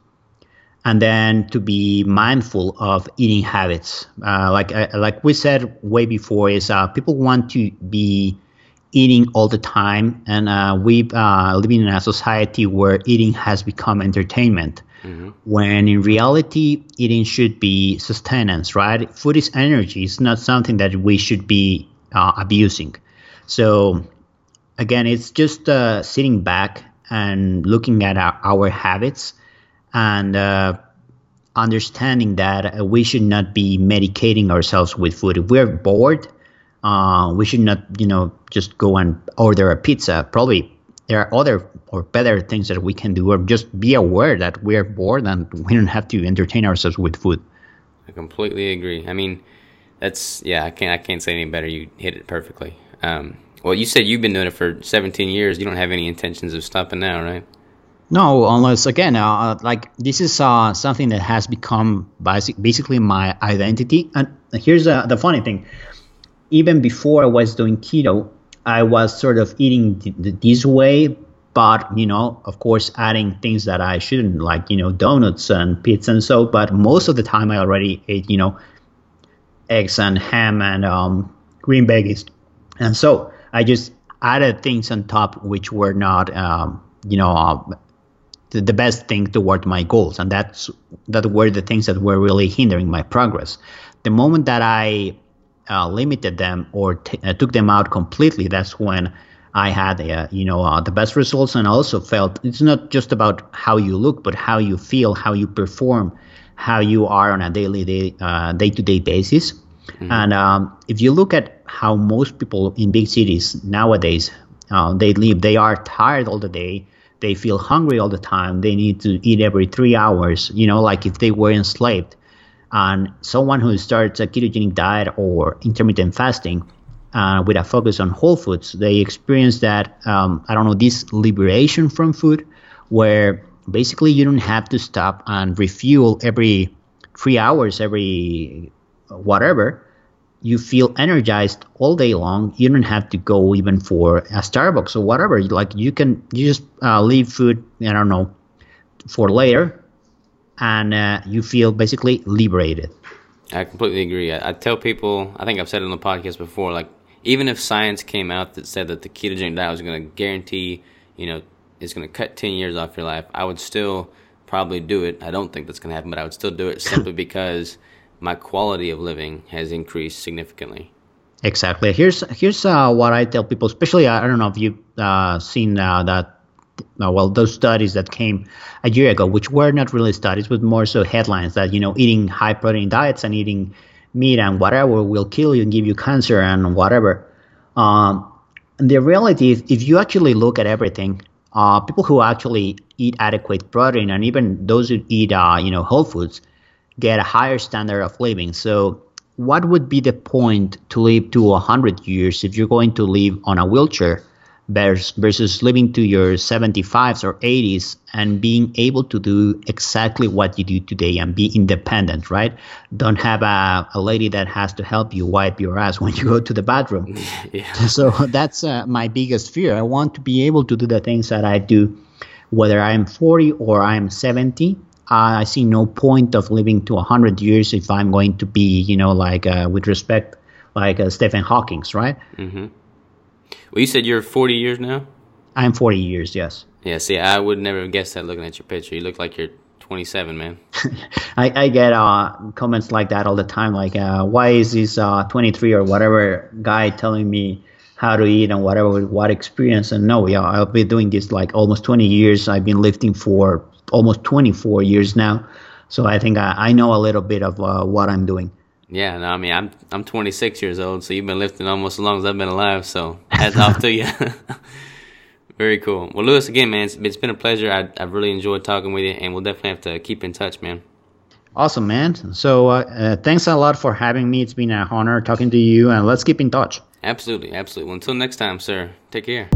and then to be mindful of eating habits. Uh, like uh, like we said way before, is uh, people want to be eating all the time, and uh, we uh, living in a society where eating has become entertainment. Mm-hmm. When in reality, eating should be sustenance, right? Food is energy. It's not something that we should be uh, abusing. So again, it's just uh, sitting back and looking at our, our habits and uh, understanding that uh, we should not be medicating ourselves with food. If we're bored, uh, we should not, you know, just go and order a pizza. Probably there are other or better things that we can do, or just be aware that we're bored and we don't have to entertain ourselves with food. I completely agree. I mean, that's yeah. I can't I can't say any better. You hit it perfectly. Um, well, you said you've been doing it for 17 years. You don't have any intentions of stopping now, right? No, unless again, uh, like this is uh, something that has become basic, basically my identity. And here's uh, the funny thing: even before I was doing keto, I was sort of eating th- th- this way, but you know, of course, adding things that I shouldn't, like you know, donuts and pizza and so. But most of the time, I already ate, you know, eggs and ham and um, green veggies and so I just added things on top which were not, um, you know, uh, the, the, best thing toward my goals, and that's that were the things that were really hindering my progress. The moment that I uh, limited them or t- uh, took them out completely, that's when I had, uh, you know, uh, the best results, and also felt it's not just about how you look, but how you feel, how you perform, how you are on a daily day, uh, day-to-day basis. Mm-hmm. And um, if you look at how most people in big cities nowadays uh, they live, they are tired all the day. They feel hungry all the time. They need to eat every three hours. You know, like if they were enslaved. And someone who starts a ketogenic diet or intermittent fasting uh, with a focus on whole foods, they experience that um, I don't know this liberation from food, where basically you don't have to stop and refuel every three hours, every whatever, you feel energized all day long. You don't have to go even for a Starbucks or whatever. Like you can, you just uh, leave food. I don't know for later, and uh, you feel basically liberated. I completely agree. I, I, tell people, I think I've said it on the podcast before, like even if science came out that said that the ketogenic diet was going to guarantee, you know, it's going to cut 10 years off your life, I would still probably do it. I don't think that's going to happen, but I would still do it simply because my quality of living has increased significantly. Exactly. Here's here's uh, what I tell people, especially I don't know if you've uh, seen uh, that uh, well those studies that came a year ago, which were not really studies, but more so headlines that you know eating high protein diets and eating meat and whatever will kill you and give you cancer and whatever. Um, the reality is, if you actually look at everything, uh, people who actually eat adequate protein and even those who eat uh, you know whole foods get a higher standard of living. So what would be the point to live to 100 years if you're going to live on a wheelchair versus living to your 75s or 80s and being able to do exactly what you do today and be independent, right? Don't have a, a lady that has to help you wipe your ass when you go to the bathroom. yeah. So that's uh, my biggest fear. I want to be able to do the things that I do, whether I'm 40 or I'm 70 I see no point of living to 100 years if I'm going to be, you know, like uh, with respect, like uh, Stephen Hawking's, right? Mm-hmm. Well, you said you're 40 years now? I'm 40 years, yes. Yeah, see, I would never have guessed that looking at your picture. You look like you're 27, man. I, I, get uh, comments like that all the time, like, uh, why is this uh, 23 or whatever guy telling me how to eat and whatever, what experience? And no, yeah, I've been doing this like almost 20 years. I've been lifting for almost 24 years now. So I think I, I know a little bit of uh, what I'm doing. Yeah, no, I mean I'm I'm 26 years old, so you've been lifting almost as long as I've been alive. So hats off to you. Very cool. Well, Luis, again, man, it's, it's been a pleasure. I, I've really enjoyed talking with you, and we'll definitely have to keep in touch, man. Awesome, man. So uh, uh, thanks a lot for having me. It's been an honor talking to you, and let's keep in touch. Absolutely, absolutely. Well, until next time, sir. Take care.